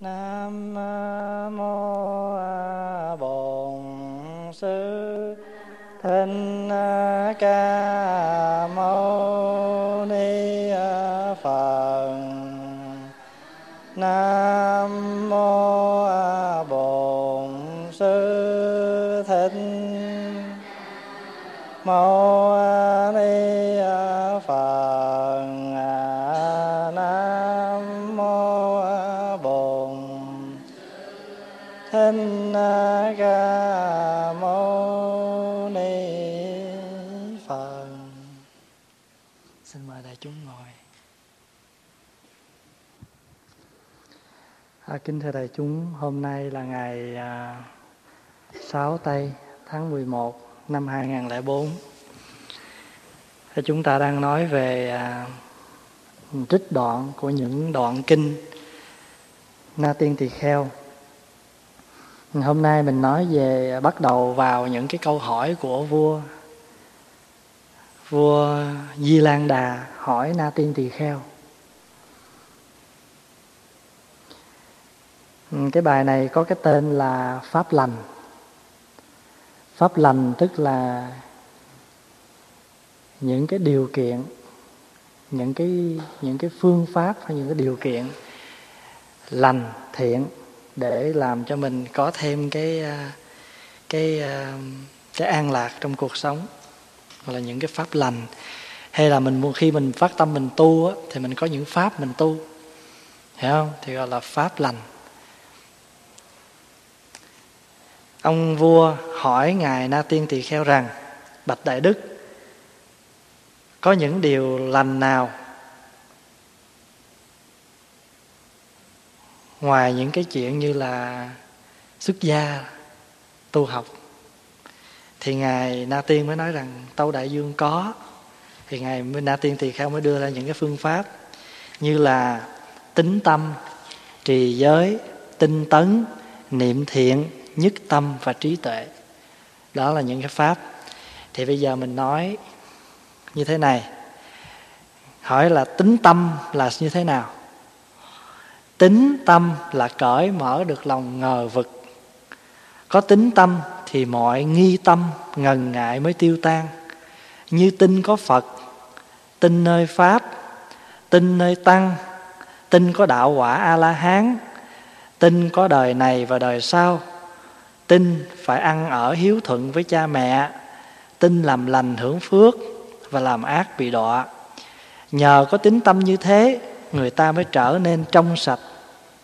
nam mô bổn sư. Thích ca mâu ni phật. Nam mô bổn sư. Thích mâu kính thưa đại chúng, hôm nay là ngày à, 6 tây tháng 11 năm 2004 Thì chúng ta đang nói về à, trích đoạn của những đoạn kinh Na Tiên Tỳ Kheo Hôm nay mình nói về à, bắt đầu vào những cái câu hỏi của vua vua Di Lan Đà hỏi Na Tiên Tỳ Kheo. Ừ, cái bài này có cái tên là Pháp lành. Pháp lành tức là những cái điều kiện, những cái những cái phương pháp hay những cái điều kiện lành thiện để làm cho mình có thêm cái à, cái à, cái an lạc trong cuộc sống. Hoặc là những cái pháp lành. Hay là mình khi mình phát tâm mình tu á, thì mình có những pháp mình tu. Hiểu không? Thì gọi là pháp lành. Ông vua hỏi ngài na tiên tỳ kheo rằng, bạch đại đức, có những điều lành nào? Ngoài những cái chuyện như là xuất gia, tu học, thì ngài na tiên mới nói rằng, tâu đại dương có. Thì ngài na tiên tỳ kheo mới đưa ra những cái phương pháp như là tính tâm, trì giới, tinh tấn, niệm thiện nhất tâm và trí tuệ. Đó là những cái pháp. Thì bây giờ mình nói như thế này. Hỏi là tính tâm là như thế nào? Tính tâm là cởi mở được lòng ngờ vực. Có tính tâm thì mọi nghi tâm ngần ngại mới tiêu tan. Như tin có phật, tin nơi pháp, tin nơi tăng, tin có đạo quả a la hán, tin có đời này và đời sau tin phải ăn ở hiếu thuận với cha mẹ, tin làm lành hưởng phước và làm ác bị đọa. Nhờ có tính tâm như thế, người ta mới trở nên trong sạch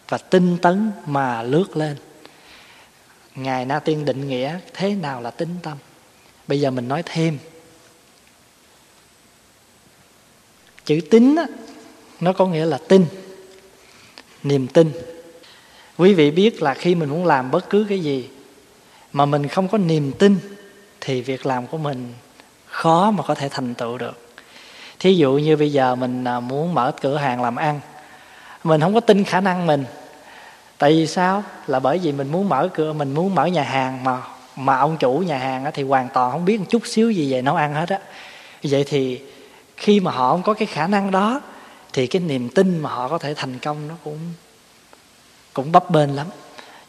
và tinh tấn mà lướt lên. Ngài na tiên định nghĩa thế nào là tính tâm? Bây giờ mình nói thêm. Chữ tính nó có nghĩa là tin, niềm tin. Quý vị biết là khi mình muốn làm bất cứ cái gì mà mình không có niềm tin, thì việc làm của mình khó mà có thể thành tựu được. Thí dụ như bây giờ mình à, muốn mở cửa hàng làm ăn, mình không có tin khả năng mình. Tại vì sao? Là bởi vì mình muốn mở cửa, mình muốn mở nhà hàng mà mà ông chủ nhà hàng thì hoàn toàn không biết một chút xíu gì về nấu ăn hết á. Vậy thì khi mà họ không có cái khả năng đó, thì cái niềm tin mà họ có thể thành công nó cũng cũng bấp bênh lắm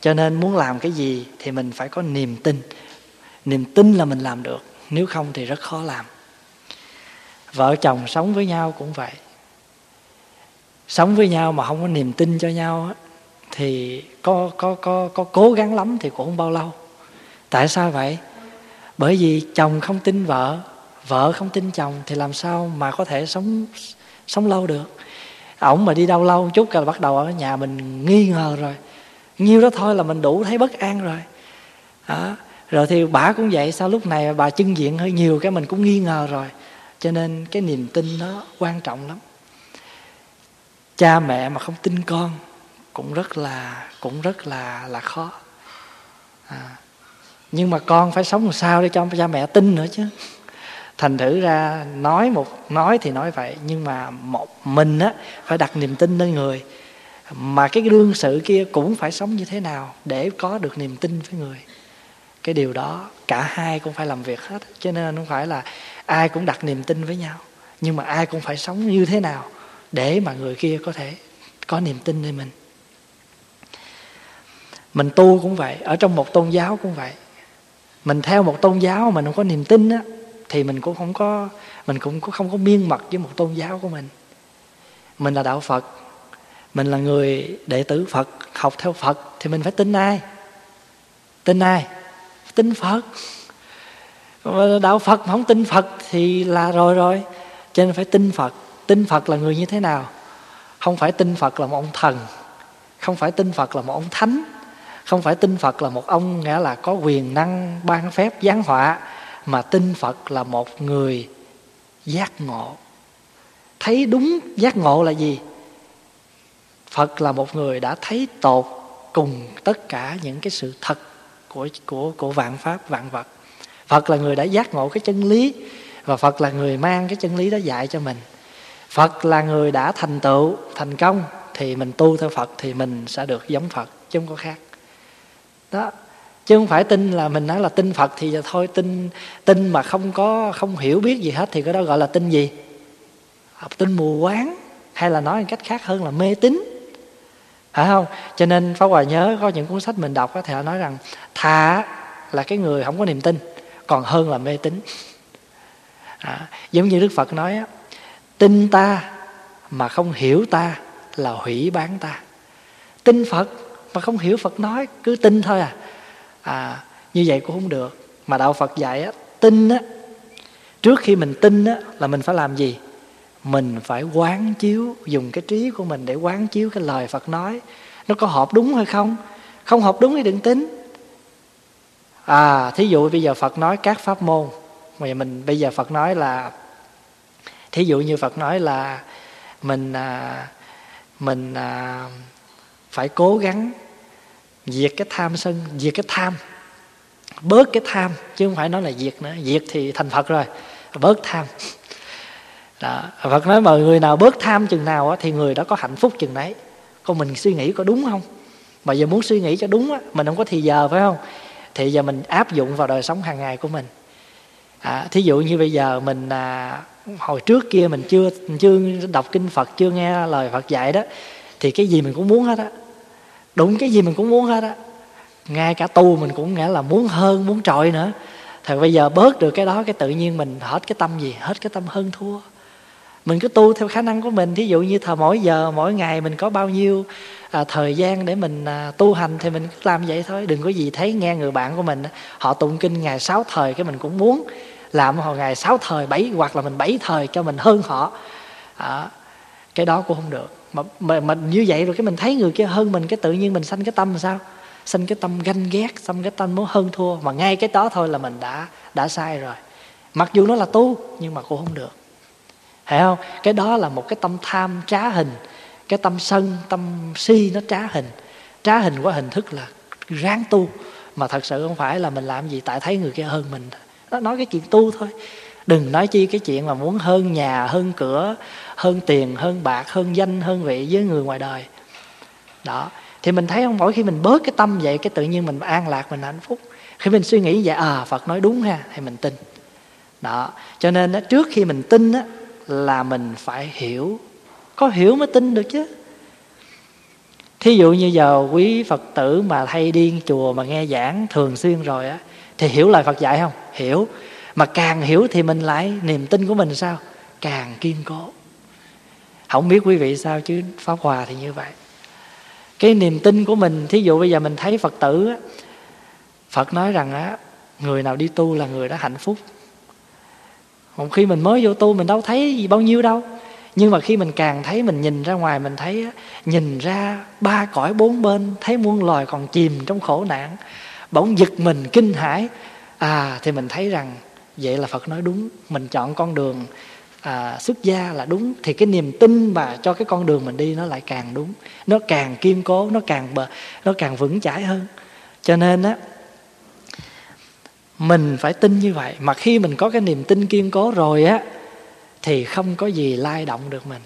cho nên muốn làm cái gì thì mình phải có niềm tin. Niềm tin là mình làm được, nếu không thì rất khó làm. Vợ chồng sống với nhau cũng vậy. Sống với nhau mà không có niềm tin cho nhau thì có có có có cố gắng lắm thì cũng không bao lâu. Tại sao vậy? Bởi vì chồng không tin vợ vợ không tin chồng thì làm sao mà có thể sống sống lâu được? Ổng mà đi đâu lâu chút là bắt đầu ở nhà mình nghi ngờ rồi nhiêu đó thôi là mình đủ thấy bất an rồi. Đó. rồi thì bà cũng vậy, sao lúc này bà chân diện hơi nhiều cái mình cũng nghi ngờ rồi. Cho nên cái niềm tin nó quan trọng lắm. Cha mẹ mà không tin con cũng rất là, cũng rất là là khó. À. nhưng mà con phải sống làm sao để cho cha mẹ tin nữa chứ? Thành thử ra nói một, nói thì nói vậy, nhưng mà một mình á, phải đặt niềm tin lên người mà cái đương sự kia cũng phải sống như thế nào để có được niềm tin với người? Cái điều đó cả hai cũng phải làm việc hết. Cho nên không phải là ai cũng đặt niềm tin với nhau, nhưng mà ai cũng phải sống như thế nào để mà người kia có thể có niềm tin nơi mình. Mình tu cũng vậy, ở trong một tôn giáo cũng vậy. Mình theo một tôn giáo mà mình không có niềm tin á, thì mình cũng không có, mình cũng không có miên mật với một tôn giáo của mình. Mình là đạo phật mình là người đệ tử phật, học theo phật thì mình phải tin ai? Tin ai? Tin phật. Đạo phật mà không tin phật thì là rồi rồi. Cho nên phải tin phật. Tin phật là người như thế nào? Không phải tin phật là một ông thần. Không phải tin phật là một ông thánh. Không phải tin phật là một ông nghĩa là có quyền năng, ban phép, giáng họa, mà tin phật là một người giác ngộ. Thấy đúng giác ngộ là gì? Phật là một người đã thấy tột cùng tất cả những cái sự thật của của của vạn pháp, vạn vật. Phật là người đã giác ngộ cái chân lý và phật là người mang cái chân lý đó dạy cho mình. Phật là người đã thành tựu, thành công thì mình tu theo phật thì mình sẽ được giống phật, chứ không có khác. Đó, chứ không phải tin là mình nói là tin phật thì thôi, tin tin mà không có, không hiểu biết gì hết thì cái đó gọi là tin gì? Tin mù quáng, hay là nói một cách khác hơn là mê tín phải không? Cho nên pháp hòa nhớ có những cuốn sách mình đọc thì họ nói rằng thà là cái người không có niềm tin còn hơn là mê tín. À, giống như đức phật nói tin ta mà không hiểu ta là hủy bán ta. Tin phật mà không hiểu phật nói cứ tin thôi à. À như vậy cũng không được. Mà đạo phật dạy á tin á trước khi mình tin á là mình phải làm gì? Mình phải quán chiếu dùng cái trí của mình để quán chiếu cái lời phật nói. Nó có hợp đúng hay không? Không hợp đúng thì đừng tính à thí dụ bây giờ phật nói các pháp môn mà mình bây giờ phật nói là thí dụ như phật nói là mình à, mình à, phải cố gắng diệt cái tham sân diệt cái tham bớt cái tham chứ không phải nói là diệt nữa. Diệt thì thành phật rồi bớt tham đó. phật nói mà người nào bớt tham chừng nào á, thì người đó có hạnh phúc chừng đấy. Còn mình suy nghĩ có đúng không? Mà giờ muốn suy nghĩ cho đúng á, mình không có thì giờ phải không? Thì giờ mình áp dụng vào đời sống hàng ngày của mình. À, thí dụ như bây giờ mình à, hồi trước kia mình chưa chưa đọc kinh phật chưa nghe lời phật dạy đó thì cái gì mình cũng muốn hết á. Đúng cái gì mình cũng muốn hết á. Ngay cả tu mình cũng nghĩa là muốn hơn muốn trội nữa. Thì bây giờ bớt được cái đó cái tự nhiên mình hết cái tâm gì? Hết cái tâm hơn thua mình cứ tu theo khả năng của mình. Thí dụ như thờ mỗi giờ mỗi ngày mình có bao nhiêu à, thời gian để mình à, tu hành thì mình cứ làm vậy thôi. Đừng có gì thấy nghe người bạn của mình họ tụng kinh ngày sáu thời cái mình cũng muốn làm họ ngày sáu thời bảy hoặc là mình bảy thời cho mình hơn họ. À, cái đó cũng không được. Mà, mà, mà như vậy rồi cái mình thấy người kia hơn mình cái tự nhiên mình sanh cái tâm sao? Sanh cái tâm ganh ghét sanh cái tâm muốn hơn thua. Mà ngay cái đó thôi là mình đã đã sai rồi. Mặc dù nó là tu nhưng mà cũng không được hiểu không? Cái đó là một cái tâm tham trá hình. Cái tâm sân tâm si nó trá hình. Trá hình qua hình thức là ráng tu. Mà thật sự không phải là mình làm gì tại thấy người kia hơn mình nó nói cái chuyện tu thôi. Đừng nói chi cái chuyện mà muốn hơn nhà hơn cửa hơn tiền hơn bạc hơn danh hơn vị với người ngoài đời. Đó. Thì mình thấy không? Mỗi khi mình bớt cái tâm vậy cái tự nhiên mình an lạc mình hạnh phúc. Khi mình suy nghĩ vậy à phật nói đúng ha thì mình tin. Đó. Cho nên đó, trước khi mình tin á, là mình phải hiểu. Có hiểu mới tin được chứ. Thí dụ như giờ quý phật tử mà hay đi chùa mà nghe giảng thường xuyên rồi á thì hiểu lời phật dạy không? Hiểu. Mà càng hiểu thì mình lại niềm tin của mình sao? Càng kiên cố. Không biết quý vị sao chứ pháp hòa thì như vậy. Cái niềm tin của mình thí dụ bây giờ mình thấy phật tử á, phật nói rằng á người nào đi tu là người đó hạnh phúc một khi mình mới vô tu mình đâu thấy gì bao nhiêu đâu. Nhưng mà khi mình càng thấy mình nhìn ra ngoài mình thấy nhìn ra ba cõi bốn bên thấy muôn loài còn chìm trong khổ nạn bỗng giật mình kinh hãi. À thì mình thấy rằng vậy là phật nói đúng mình chọn con đường à, xuất gia là đúng. Thì cái niềm tin mà cho cái con đường mình đi nó lại càng đúng. Nó càng kiên cố nó càng bờ nó càng vững chãi hơn. Cho nên á mình phải tin như vậy. Mà khi mình có cái niềm tin kiên cố rồi á thì không có gì lay động được mình.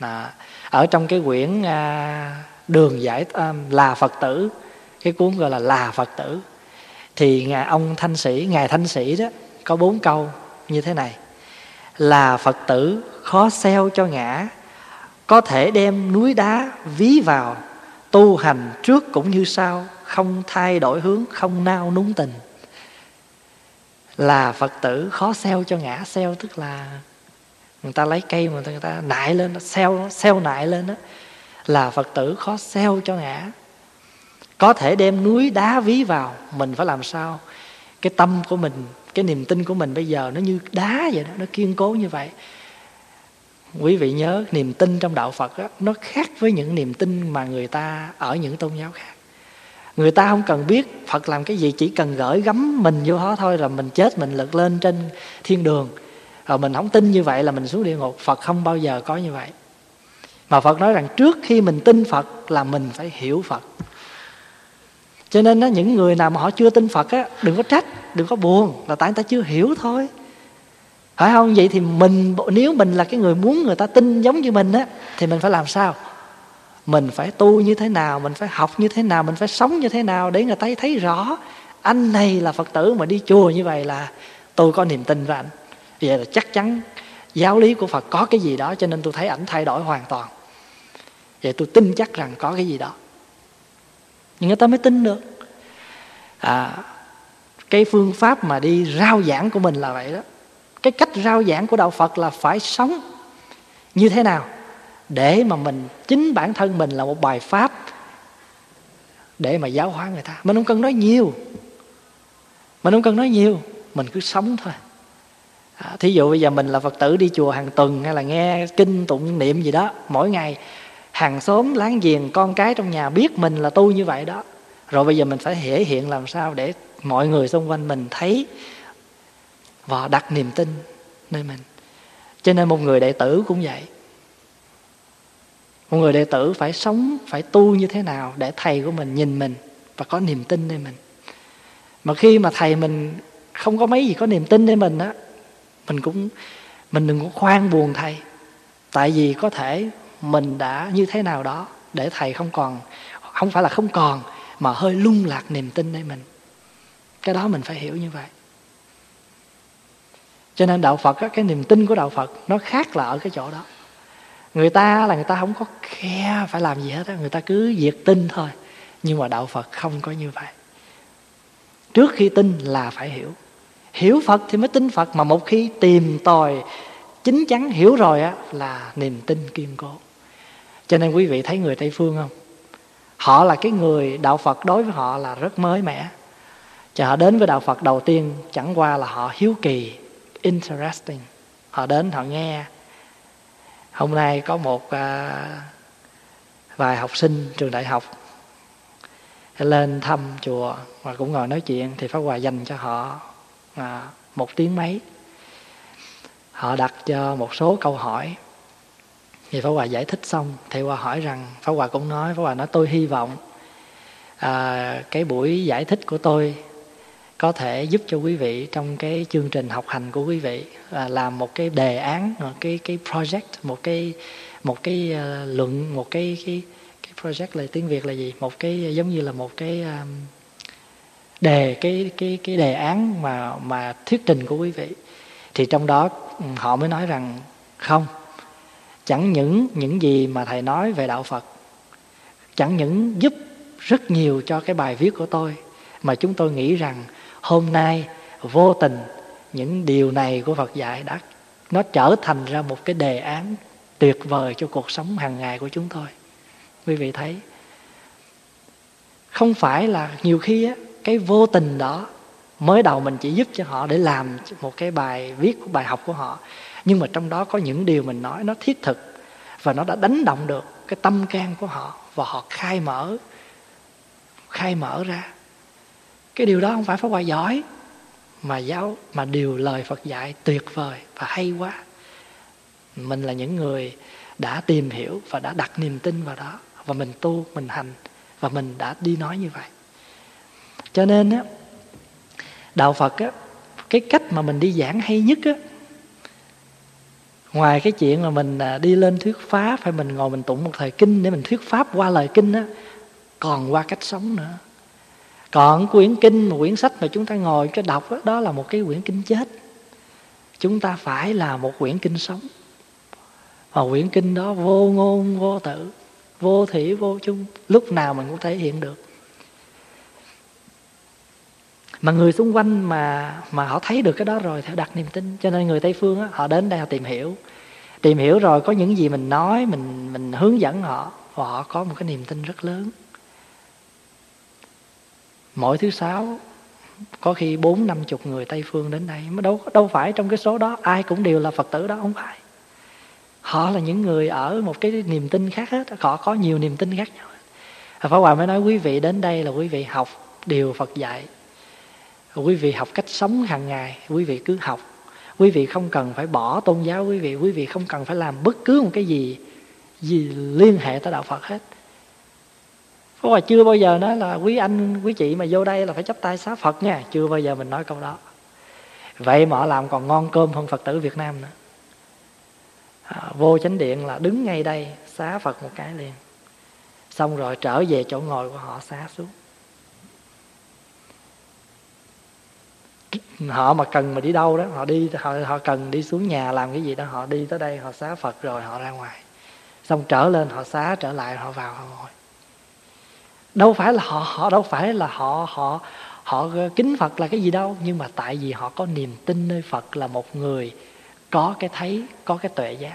Đó. ở trong cái quyển à, đường giải à, là phật tử cái cuốn gọi là là phật tử thì ngài ông thanh sĩ ngài thanh sĩ đó có bốn câu như thế này. Là phật tử khó xeo cho ngã có thể đem núi đá ví vào tu hành trước cũng như sau không thay đổi hướng không nao núng tình là phật tử khó xeo cho ngã xeo tức là người ta lấy cây mà người ta nại lên nó xeo xeo nại lên đó. Là phật tử khó xeo cho ngã. Có thể đem núi đá ví vào mình phải làm sao? Cái tâm của mình cái niềm tin của mình bây giờ nó như đá vậy đó nó kiên cố như vậy. Quý vị nhớ niềm tin trong đạo phật đó, nó khác với những niềm tin mà người ta ở những tôn giáo khác người ta không cần biết phật làm cái gì chỉ cần gửi gắm mình vô đó thôi là mình chết mình lật lên trên thiên đường. Rồi mình không tin như vậy là mình xuống địa ngục. Phật không bao giờ có như vậy. Mà phật nói rằng trước khi mình tin phật là mình phải hiểu phật. Cho nên đó, những người nào mà họ chưa tin phật á đừng có trách đừng có buồn là tại người ta chưa hiểu thôi. Phải không? Vậy thì mình nếu mình là cái người muốn người ta tin giống như mình á thì mình phải làm sao? Mình phải tu như thế nào mình phải học như thế nào mình phải sống như thế nào để người ta thấy rõ anh này là phật tử mà đi chùa như vậy là tôi có niềm tin với anh. Vậy là chắc chắn giáo lý của phật có cái gì đó cho nên tôi thấy ảnh thay đổi hoàn toàn. Vậy tôi tin chắc rằng có cái gì đó. Nhưng người ta mới tin được. À, cái phương pháp mà đi rao giảng của mình là vậy đó. Cái cách rao giảng của đạo phật là phải sống như thế nào? Để mà mình chính bản thân mình là một bài pháp để mà giáo hóa người ta. Mình không cần nói nhiều. Mình không cần nói nhiều. Mình cứ sống thôi. À, thí dụ bây giờ mình là phật tử đi chùa hàng tuần hay là nghe kinh tụng niệm gì đó mỗi ngày hàng xóm láng giềng con cái trong nhà biết mình là tu như vậy đó. Rồi bây giờ mình phải thể hiện làm sao để mọi người xung quanh mình thấy và đặt niềm tin nơi mình. Cho nên một người đệ tử cũng vậy một người đệ tử phải sống, phải tu như thế nào để thầy của mình nhìn mình và có niềm tin nơi mình? Mà khi mà thầy mình không có mấy gì có niềm tin nơi mình á, mình cũng, mình đừng có khoan buồn thầy. Tại vì có thể mình đã như thế nào đó để thầy không còn, không phải là không còn, mà hơi lung lạc niềm tin nơi mình. Cái đó mình phải hiểu như vậy. Cho nên đạo phật cái niềm tin của đạo phật nó khác là ở cái chỗ đó người ta là người ta không có khe phải làm gì hết á, người ta cứ diệt tin thôi. Nhưng mà đạo phật không có như vậy. Trước khi tin là phải hiểu. Hiểu phật thì mới tin phật, mà một khi tìm tòi chính chắn hiểu rồi á, là niềm tin kiên cố. Cho nên quý vị thấy người tây phương không? Họ là cái người đạo phật đối với họ là rất mới mẻ. Cho họ đến với đạo phật đầu tiên, chẳng qua là họ hiếu kỳ, interesting. Họ đến, họ nghe hôm nay có một à, vài học sinh trường đại học lên thăm chùa và cũng ngồi nói chuyện thì pháp hòa dành cho họ à, một tiếng mấy. Họ đặt cho một số câu hỏi. Thì pháp hòa giải thích xong thì hòa hỏi rằng pháp hòa cũng nói pháp hòa nói tôi hy vọng à, cái buổi giải thích của tôi có thể giúp cho quý vị trong cái chương trình học hành của quý vị là làm một cái đề án một cái cái project một cái một cái uh, luận một cái cái cái project là tiếng việt là gì? Một cái giống như là một cái um, đề cái cái cái đề án mà mà thuyết trình của quý vị. Thì trong đó ừ, họ mới nói rằng không chẳng những những gì mà thầy nói về đạo phật chẳng những giúp rất nhiều cho cái bài viết của tôi mà chúng tôi nghĩ rằng hôm nay, vô tình, những điều này của phật dạy đã, nó trở thành ra một cái đề án tuyệt vời cho cuộc sống hàng ngày của chúng tôi. Quý vị thấy, không phải là nhiều khi á, cái vô tình đó mới đầu mình chỉ giúp cho họ để làm một cái bài viết của bài học của họ. Nhưng mà trong đó có những điều mình nói nó thiết thực và nó đã đánh động được cái tâm can của họ và họ khai mở khai mở ra cái điều đó không phải pháp hòa giỏi, mà giáo, mà điều lời phật dạy tuyệt vời và hay quá. Mình là những người đã tìm hiểu và đã đặt niềm tin vào đó, và mình tu, mình hành, và mình đã đi nói như vậy. Cho nên á, đạo phật á, cái cách mà mình đi giảng hay nhất á, ngoài cái chuyện mà mình à, đi lên thuyết pháp, hay mình ngồi mình tụng một thời kinh để mình thuyết pháp qua lời kinh á, còn qua cách sống nữa còn quyển kinh một quyển sách mà chúng ta ngồi cho đọc đó, đó là một cái quyển kinh chết. Chúng ta phải là một quyển kinh sống. Và quyển kinh đó vô ngôn vô tự vô thủy vô chung lúc nào mình cũng thể hiện được. Mà người xung quanh mà mà họ thấy được cái đó rồi thì họ đặt niềm tin. Cho nên người tây phương đó, họ đến đây họ tìm hiểu. Tìm hiểu rồi có những gì mình nói mình mình hướng dẫn họ và họ có một cái niềm tin rất lớn mỗi thứ sáu, có khi bốn, năm chục người tây phương đến đây. Mà đâu đâu phải trong cái số đó, ai cũng đều là phật tử đó, không phải. Họ là những người ở một cái niềm tin khác hết. Họ có nhiều niềm tin khác nhau à, Pháp Hòa mới nói, quý vị đến đây là quý vị học điều Phật dạy. Quý vị học cách sống hàng ngày, quý vị cứ học. Quý vị không cần phải bỏ tôn giáo quý vị. Quý vị không cần phải làm bất cứ một cái gì gì liên hệ tới đạo Phật hết. Có mà chưa bao giờ nói là quý anh quý chị mà vô đây là phải chấp tay xá Phật nha? Chưa bao giờ mình nói câu đó. Vậy mà họ làm còn ngon cơm hơn Phật tử Việt Nam nữa. À, vô chánh điện là đứng ngay đây xá Phật một cái liền. Xong rồi trở về chỗ ngồi của họ xá xuống. Họ mà cần mà đi đâu đó họ đi họ, họ cần đi xuống nhà làm cái gì đó họ đi tới đây họ xá phật rồi họ ra ngoài. Xong trở lên họ xá trở lại họ vào họ ngồi đâu phải là họ họ đâu phải là họ họ họ kính phật là cái gì đâu. Nhưng mà tại vì họ có niềm tin nơi phật là một người có cái thấy, có cái tuệ giác.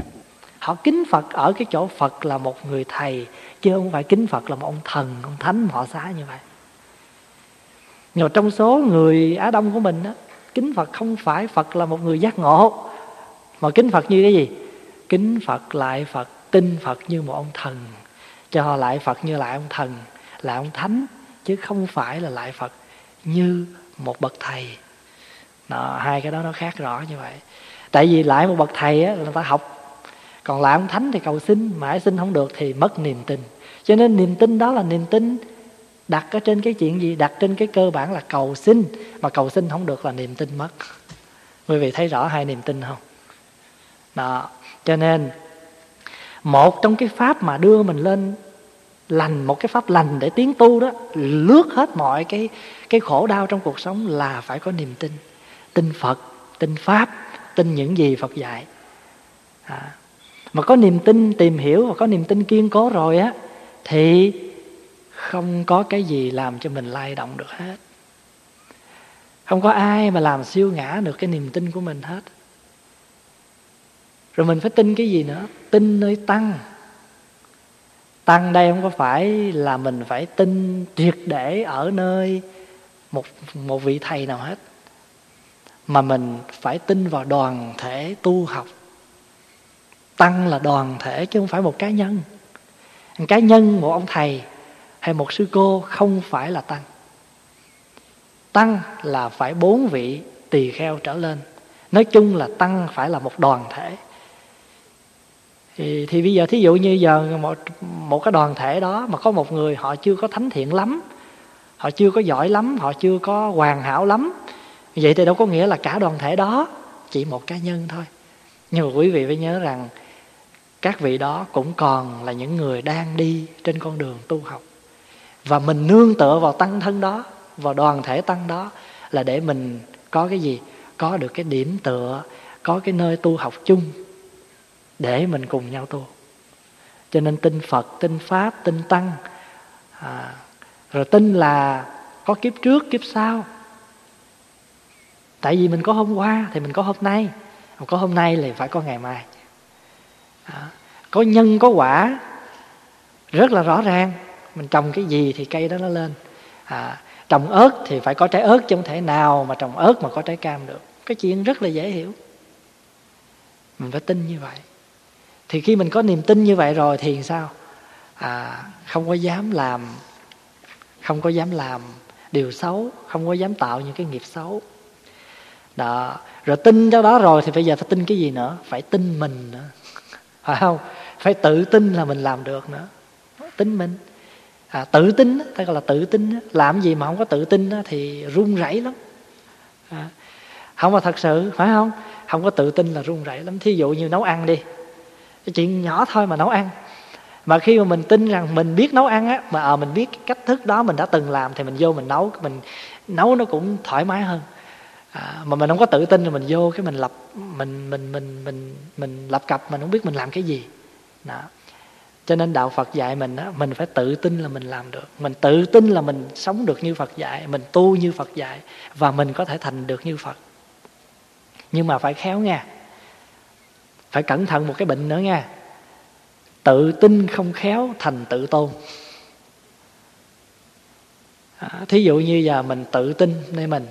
Họ kính phật ở cái chỗ phật là một người thầy, chứ không phải kính phật là một ông thần, ông thánh họ xá như vậy. Nhưng mà trong số người á đông của mình á, kính phật không phải phật là một người giác ngộ, mà kính phật như cái gì? Kính phật lại phật, tin phật như một ông thần. Cho lại phật như lại ông thần là ông thánh chứ không phải là lại phật như một bậc thầy. Đó, hai cái đó nó khác rõ như vậy. Tại vì lại một bậc thầy á, là người ta học. Còn lại ông thánh thì cầu xin mãi xin không được thì mất niềm tin. Cho nên niềm tin đó là niềm tin đặt ở trên cái chuyện gì? Đặt trên cái cơ bản là cầu xin. Mà cầu xin không được là niềm tin mất. Quý vị thấy rõ hai niềm tin không? Đó cho nên một trong cái pháp mà đưa mình lên lành, một cái pháp lành để tiến tu đó, lướt hết mọi cái cái khổ đau trong cuộc sống là phải có niềm tin. Tin phật, tin pháp, tin những gì phật dạy. À. mà có niềm tin tìm hiểu và có niềm tin kiên cố rồi á, thì không có cái gì làm cho mình lay động được hết. Không có ai mà làm siêu ngã được cái niềm tin của mình hết. Rồi mình phải tin cái gì nữa? Tin nơi tăng tăng đây không có phải là mình phải tin triệt để ở nơi một một vị thầy nào hết, mà mình phải tin vào đoàn thể tu học. Tăng là đoàn thể chứ không phải một cá nhân. Một cá nhân, một ông thầy hay một sư cô không phải là tăng. Tăng là phải bốn vị tỳ kheo trở lên. Nói chung là tăng phải là một đoàn thể thì, thì bây giờ thí dụ như giờ một một cái đoàn thể đó mà có một người họ chưa có thánh thiện lắm họ chưa có giỏi lắm họ chưa có hoàn hảo lắm vậy thì đâu có nghĩa là cả đoàn thể đó chỉ một cá nhân thôi. Nhưng mà quý vị phải nhớ rằng các vị đó cũng còn là những người đang đi trên con đường tu học. Và mình nương tựa vào tăng thân đó vào đoàn thể tăng đó là để mình có cái gì? Có được cái điểm tựa có cái nơi tu học chung để mình cùng nhau tu. Cho nên tin phật tin pháp tin tăng à, rồi tin là có kiếp trước kiếp sau. Tại vì mình có hôm qua thì mình có hôm nay có hôm nay thì phải có ngày mai. À, có nhân có quả rất là rõ ràng. Mình trồng cái gì thì cây đó nó lên. À, trồng ớt thì phải có trái ớt chứ không thể nào mà trồng ớt mà có trái cam được. Cái chuyện rất là dễ hiểu. Mình phải tin như vậy thì khi mình có niềm tin như vậy rồi thì sao? À, không có dám làm không có dám làm điều xấu không có dám tạo những cái nghiệp xấu. Đó rồi tin cho đó rồi thì bây giờ phải tin cái gì nữa? Phải tin mình nữa. Phải không? Phải tự tin là mình làm được nữa. Tin mình. À, tự tin ta gọi là tự tin làm gì mà không có tự tin thì run rẩy lắm. À, không mà thật sự phải không? Không có tự tin là run rẩy lắm. Thí dụ như nấu ăn đi cái chuyện nhỏ thôi mà nấu ăn. Mà khi mà mình tin rằng mình biết nấu ăn á mà à, mình biết cái cách thức đó mình đã từng làm thì mình vô mình nấu mình nấu nó cũng thoải mái hơn. À, mà mình không có tự tin rồi mình vô cái mình lập mình mình mình mình mình lập cặp mình không biết mình làm cái gì. Đó. Cho nên đạo phật dạy mình á mình phải tự tin là mình làm được. Mình tự tin là mình sống được như phật dạy mình tu như phật dạy và mình có thể thành được như phật. Nhưng mà phải khéo nha phải cẩn thận một cái bệnh nữa nha. Tự tin không khéo thành tự tôn. À, thí dụ như giờ mình tự tin nơi mình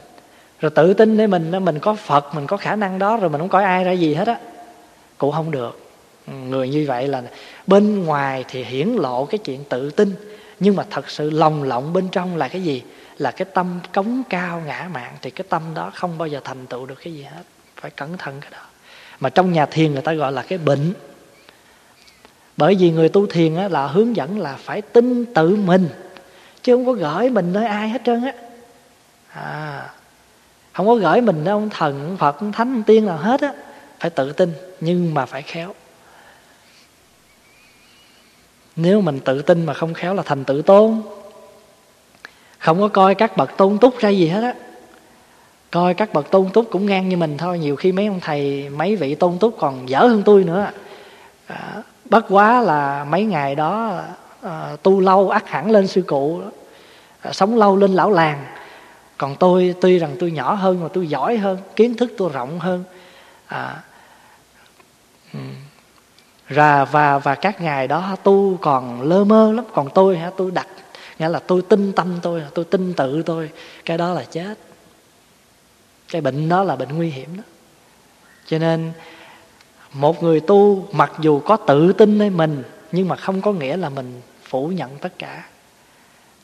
rồi tự tin nơi mình mình có phật mình có khả năng đó rồi mình không coi ai ra gì hết á cũng không được. Người như vậy là bên ngoài thì hiển lộ cái chuyện tự tin nhưng mà thật sự lòng lộng bên trong là cái gì? Là cái tâm cống cao ngã mạng thì cái tâm đó không bao giờ thành tựu được cái gì hết. Phải cẩn thận cái đó mà trong nhà thiền người ta gọi là cái bệnh. Bởi vì người tu thiền á, là hướng dẫn là phải tin tự mình chứ không có gửi mình nơi ai hết trơn á. À, không có gửi mình nơi ông thần ông phật ông thánh ông tiên nào hết á phải tự tin nhưng mà phải khéo. Nếu mình tự tin mà không khéo là thành tự tôn. Không có coi các bậc tôn túc ra gì hết á coi các bậc tôn túc cũng ngang như mình thôi nhiều khi mấy ông thầy mấy vị tôn túc còn dở hơn tôi nữa. À, bất quá là mấy ngày đó à, tu lâu ắt hẳn lên sư cụ à, sống lâu lên lão làng. Còn tôi tuy rằng tôi nhỏ hơn mà tôi giỏi hơn kiến thức tôi rộng hơn. À, ừ. ra và và các ngày đó tu còn lơ mơ lắm. Còn tôi hả? Tôi đặt nghĩa là tôi tin tâm tôi tôi tin tự tôi. Cái đó là chết cái bệnh đó là bệnh nguy hiểm đó. Cho nên, một người tu mặc dù có tự tin nơi mình, nhưng mà không có nghĩa là mình phủ nhận tất cả.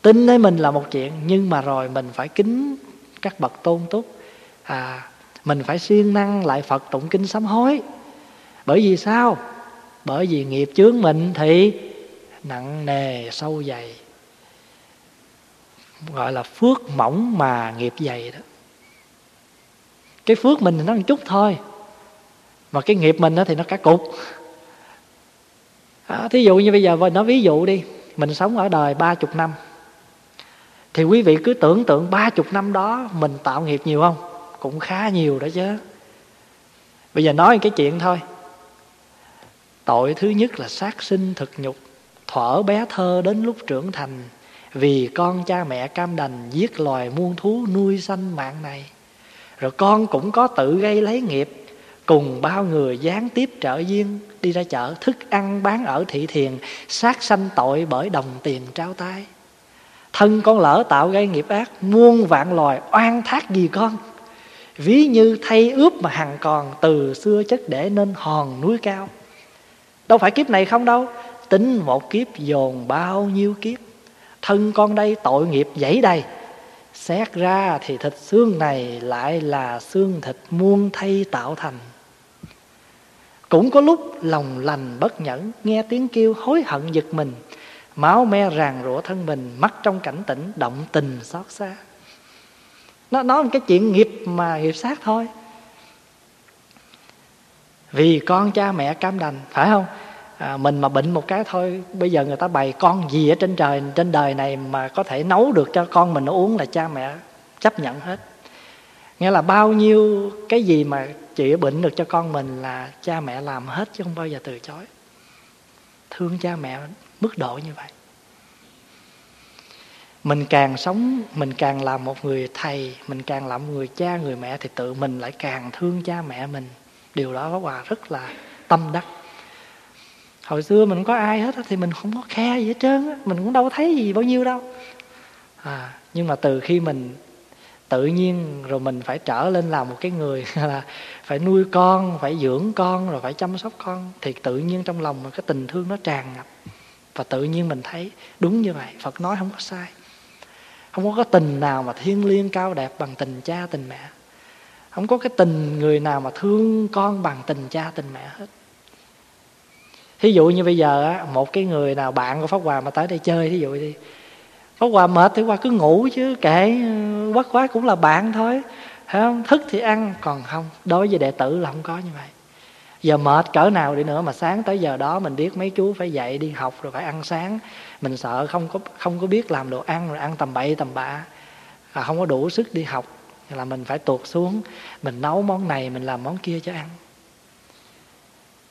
Tin nơi mình là một chuyện, nhưng mà rồi mình phải kính các bậc tôn túc. À mình phải siêng năng lại phật tụng kinh sám hối. Bởi vì sao? Bởi vì nghiệp chướng mình thì nặng nề, sâu dày, gọi là phước mỏng mà nghiệp dày đó cái phước mình thì nó một chút thôi. Mà cái nghiệp mình thì nó cả cục. À, thí dụ như bây giờ nói ví dụ đi mình sống ở đời ba chục năm thì quý vị cứ tưởng tượng ba chục năm đó mình tạo nghiệp nhiều không? Cũng khá nhiều đó chứ. Bây giờ nói cái chuyện thôi. Tội thứ nhất là sát sinh thực nhục thuở bé thơ đến lúc trưởng thành vì con cha mẹ cam đành giết loài muôn thú nuôi sanh mạng này rồi con cũng có tự gây lấy nghiệp, cùng bao người gián tiếp trợ duyên, đi ra chợ thức ăn bán ở thị thiền, sát sanh tội bởi đồng tiền trao tay. Thân con lỡ tạo gây nghiệp ác, muôn vạn loài oan thác gì con. Ví như thay ướp mà hằng còn, từ xưa chất để nên hòn núi cao. Đâu phải kiếp này không đâu, tính một kiếp dồn bao nhiêu kiếp. Thân con đây tội nghiệp dãy đầy xét ra thì thịt xương này lại là xương thịt muôn thay tạo thành. Cũng có lúc lòng lành bất nhẫn, nghe tiếng kêu hối hận giật mình, máu me ràng rủa thân mình, mắt trong cảnh tỉnh, động tình xót xa. Nó nói một cái chuyện nghiệp mà nghiệp sát thôi. Vì con cha mẹ cam đành, phải không? À, mình mà bệnh một cái thôi bây giờ người ta bày con gì ở trên trời trên đời này mà có thể nấu được cho con mình nó uống là cha mẹ chấp nhận hết. Nghĩa là bao nhiêu cái gì mà chữa bệnh được cho con mình là cha mẹ làm hết chứ không bao giờ từ chối. Thương cha mẹ mức độ như vậy. Mình càng sống mình càng làm một người thầy mình càng làm một người cha người mẹ thì tự mình lại càng thương cha mẹ mình. Điều đó hòa rất là tâm đắc hồi xưa mình không có ai hết thì mình không có khe gì hết trơn á, mình cũng đâu thấy gì bao nhiêu đâu. À nhưng mà từ khi mình tự nhiên rồi mình phải trở lên làm một cái người là phải nuôi con, phải dưỡng con, rồi phải chăm sóc con, thì tự nhiên trong lòng mình cái tình thương nó tràn ngập. Và tự nhiên mình thấy đúng như vậy, phật nói không có sai. Không có cái tình nào mà thiêng liêng cao đẹp bằng tình cha, tình mẹ. Không có cái tình người nào mà thương con bằng tình cha, tình mẹ hết thí dụ như bây giờ á một cái người nào bạn của pháp hòa mà tới đây chơi thí dụ đi. Pháp hòa mệt thì hòa cứ ngủ chứ kệ bất quá cũng là bạn thôi. Thấy không thức thì ăn còn không đối với đệ tử là không có như vậy. Giờ mệt cỡ nào đi nữa mà sáng tới giờ đó mình biết mấy chú phải dậy đi học rồi phải ăn sáng. Mình sợ không có không có biết làm đồ ăn rồi ăn tầm bậy tầm bạ. À, không có đủ sức đi học là mình phải tuột xuống. Mình nấu món này mình làm món kia cho ăn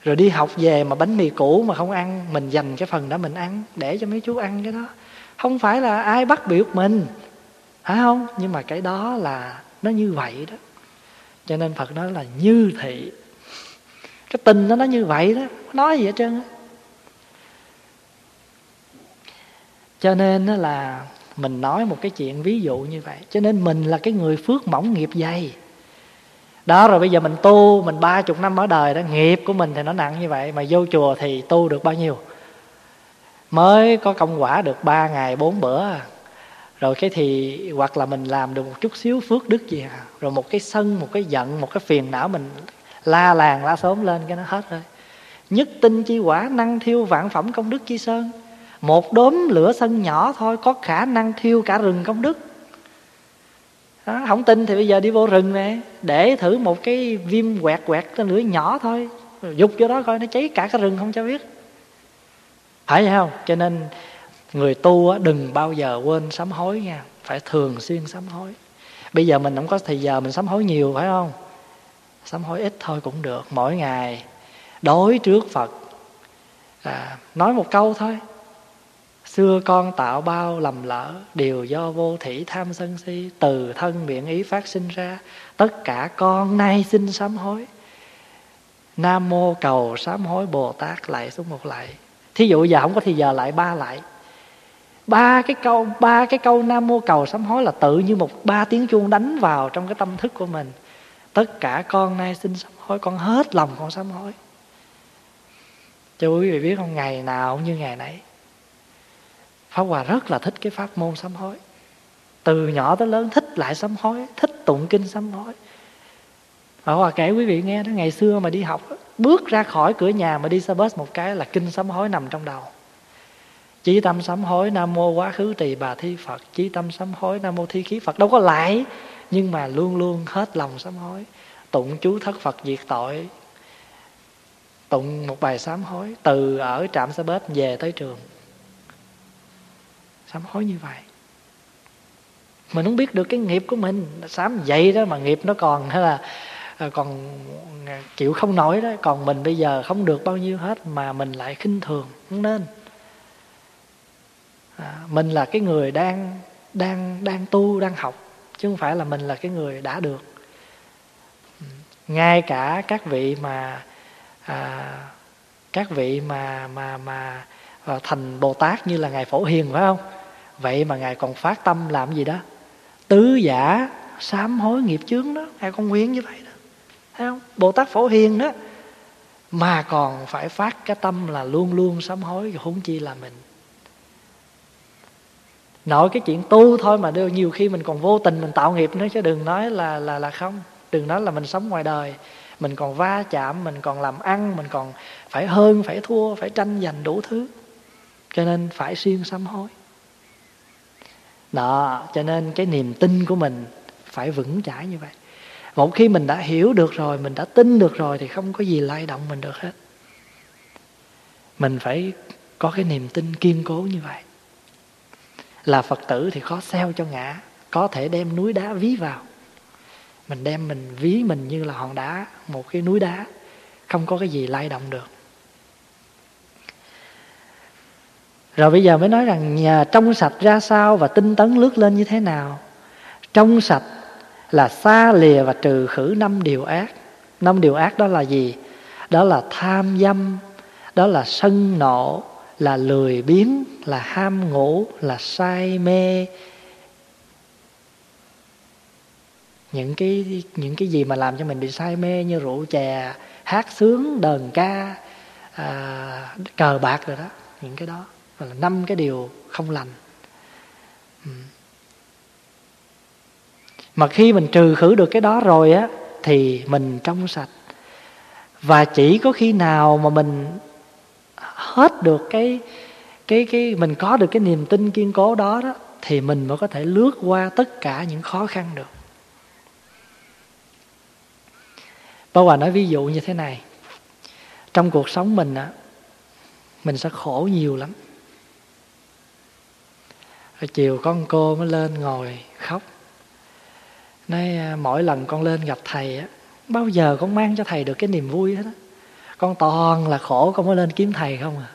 rồi đi học về mà bánh mì cũ mà không ăn, mình dành cái phần đó mình ăn để cho mấy chú ăn cái đó. Không phải là ai bắt buộc mình phải không? Nhưng mà cái đó là nó như vậy đó. Cho nên phật nói là như thị. Cái tình nó nó như vậy đó nói gì hết trơn á. Cho nên là mình nói một cái chuyện ví dụ như vậy. Cho nên mình là cái người phước mỏng nghiệp dày đó, rồi bây giờ mình tu, mình ba chục năm ở đời đó, nghiệp của mình thì nó nặng như vậy, mà vô chùa thì tu được bao nhiêu? Mới có công quả được ba ngày, bốn bữa à. rồi cái thì, hoặc là mình làm được một chút xíu phước đức gì à. Rồi một cái sân, một cái giận, một cái phiền não mình la làng, la sớm lên, cái nó hết rồi. Nhất tinh chi quả, năng thiêu vạn phẩm công đức chi sơn. Một đốm lửa sân nhỏ thôi, có khả năng thiêu cả rừng công đức đó, không tin thì bây giờ đi vô rừng nè để thử một cái viêm quẹt quẹt cái lửa nhỏ thôi. Dục vô đó coi nó cháy cả cái rừng không cho biết. Phải vậy không? Cho nên người tu á, đừng bao giờ quên sám hối nha phải thường xuyên sám hối. Bây giờ mình không có thời giờ mình sám hối nhiều phải không? Sám hối ít thôi cũng được mỗi ngày đối trước phật. À, nói một câu thôi xưa con tạo bao lầm lỡ, đều do vô thủy tham sân si. Từ thân miệng ý phát sinh ra, tất cả con nay xin sám hối. Nam mô cầu sám hối bồ tát lại xuống một lại. Thí dụ giờ không có thì giờ lại ba lại. Ba cái câu, ba cái câu nam mô cầu sám hối là tự như một ba tiếng chuông đánh vào trong cái tâm thức của mình. Tất cả con nay xin sám hối, con hết lòng con sám hối. Cho quý vị biết không, ngày nào cũng như ngày nãy Pháp Hòa rất là thích cái pháp môn sám hối. Từ nhỏ tới lớn thích lại sám hối, Thích tụng kinh sám hối. Pháp Hòa kể quý vị nghe đó, Ngày xưa mà đi học, Bước ra khỏi cửa nhà mà đi xe bus một cái là kinh sám hối nằm trong đầu. Chí tâm sám hối, Nam mô quá khứ trì bà thi Phật. Chí tâm sám hối, Nam mô thi khí Phật. Đâu có lại, Nhưng mà luôn luôn hết lòng sám hối. Tụng chú thất Phật diệt tội. Tụng một bài sám hối, Từ ở trạm xe bus về tới trường sám hối như vậy. Mình không biết được cái nghiệp của mình. Sám vậy đó mà nghiệp nó còn hay là ờ, còn ờ, chịu không nổi đó. Còn mình bây giờ không được bao nhiêu hết mà mình lại khinh thường. Không nên. À, mình là cái người đang đang đang tu đang học chứ không phải là mình là cái người đã được. Ngay cả các vị mà à, các vị mà mà mà à, thành bồ tát như là ngài phổ hiền phải không? Vậy mà ngài còn phát tâm làm gì đó? Tứ giả sám hối nghiệp chướng đó. Ngài con nguyên như vậy đó. Thấy không? Bồ tát phổ hiền đó. Mà còn phải phát cái tâm là luôn luôn sám hối, huống chi là mình. Nội cái chuyện tu thôi mà đưa nhiều khi mình còn vô tình mình tạo nghiệp nữa, chứ đừng nói là là là không. Đừng nói là mình sống ngoài đời. Mình còn va chạm, mình còn làm ăn, mình còn phải hơn, phải thua, phải tranh giành đủ thứ. Cho nên phải siêng sám hối đó, cho nên cái niềm tin của mình phải vững chãi như vậy. Một khi mình đã hiểu được rồi, mình đã tin được rồi thì không có gì lay động mình được hết. Mình phải có cái niềm tin kiên cố như vậy. Là phật tử thì khó xeo cho ngã, có thể đem núi đá ví vào. Mình đem mình ví mình như là hòn đá, một cái núi đá, không có cái gì lay động được. Rồi bây giờ mới nói rằng nhà trong sạch ra sao và tinh tấn lướt lên như thế nào? Trong sạch là xa lìa và trừ khử năm điều ác. Năm điều ác đó là gì? Đó là tham dâm đó là sân nộ là lười biếng là ham ngủ là say mê. Những cái những cái gì mà làm cho mình bị say mê như rượu chè hát sướng đờn ca à, cờ bạc rồi đó những cái đó gọi là năm cái điều không lành. Ừ. Mà khi mình trừ khử được cái đó rồi á, thì mình trong sạch. Và chỉ có khi nào mà mình hết được cái cái cái, mình có được cái niềm tin kiên cố đó đó, thì mình mới có thể lướt qua tất cả những khó khăn được. Bao Hòa nói ví dụ như thế này. Trong cuộc sống mình á, Mình sẽ khổ nhiều lắm rồi chiều con cô mới lên ngồi khóc. Nói à, mỗi lần con lên gặp thầy á, bao giờ con mang cho thầy được cái niềm vui hết á. Con toàn là khổ con mới lên kiếm thầy không à.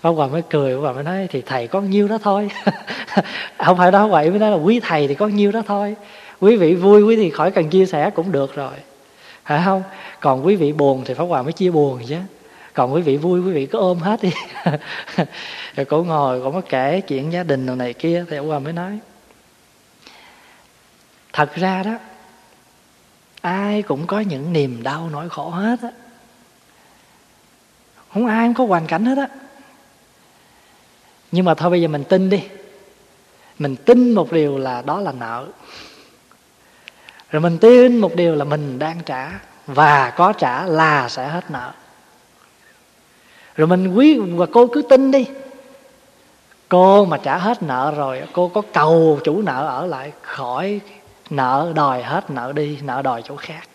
Pháp Hòa mới cười, Pháp Hòa mới nói, thì thầy có nhiêu đó thôi. Không phải đó vậy mới nói là, quý thầy thì có nhiêu đó thôi. Quý vị vui, quý thì khỏi cần chia sẻ cũng được rồi. Phải không? Còn quý vị buồn thì Pháp Hòa mới chia buồn chứ còn quý vị vui, quý vị cứ ôm hết đi. Rồi cổ ngồi cổ mới kể chuyện gia đình đồ này kia, thì ông Hòa mới nói, thật ra đó, ai cũng có những niềm đau nỗi khổ hết á. Không ai không có hoàn cảnh hết á. Nhưng mà thôi bây giờ mình tin đi. Mình tin một điều là đó là nợ. Rồi mình tin một điều là mình đang trả, và có trả là sẽ hết nợ rồi mình quý và cô cứ tin đi. Cô mà trả hết nợ rồi, cô có cầu chủ nợ ở lại, khỏi nợ đòi hết nợ đi, nợ đòi chỗ khác.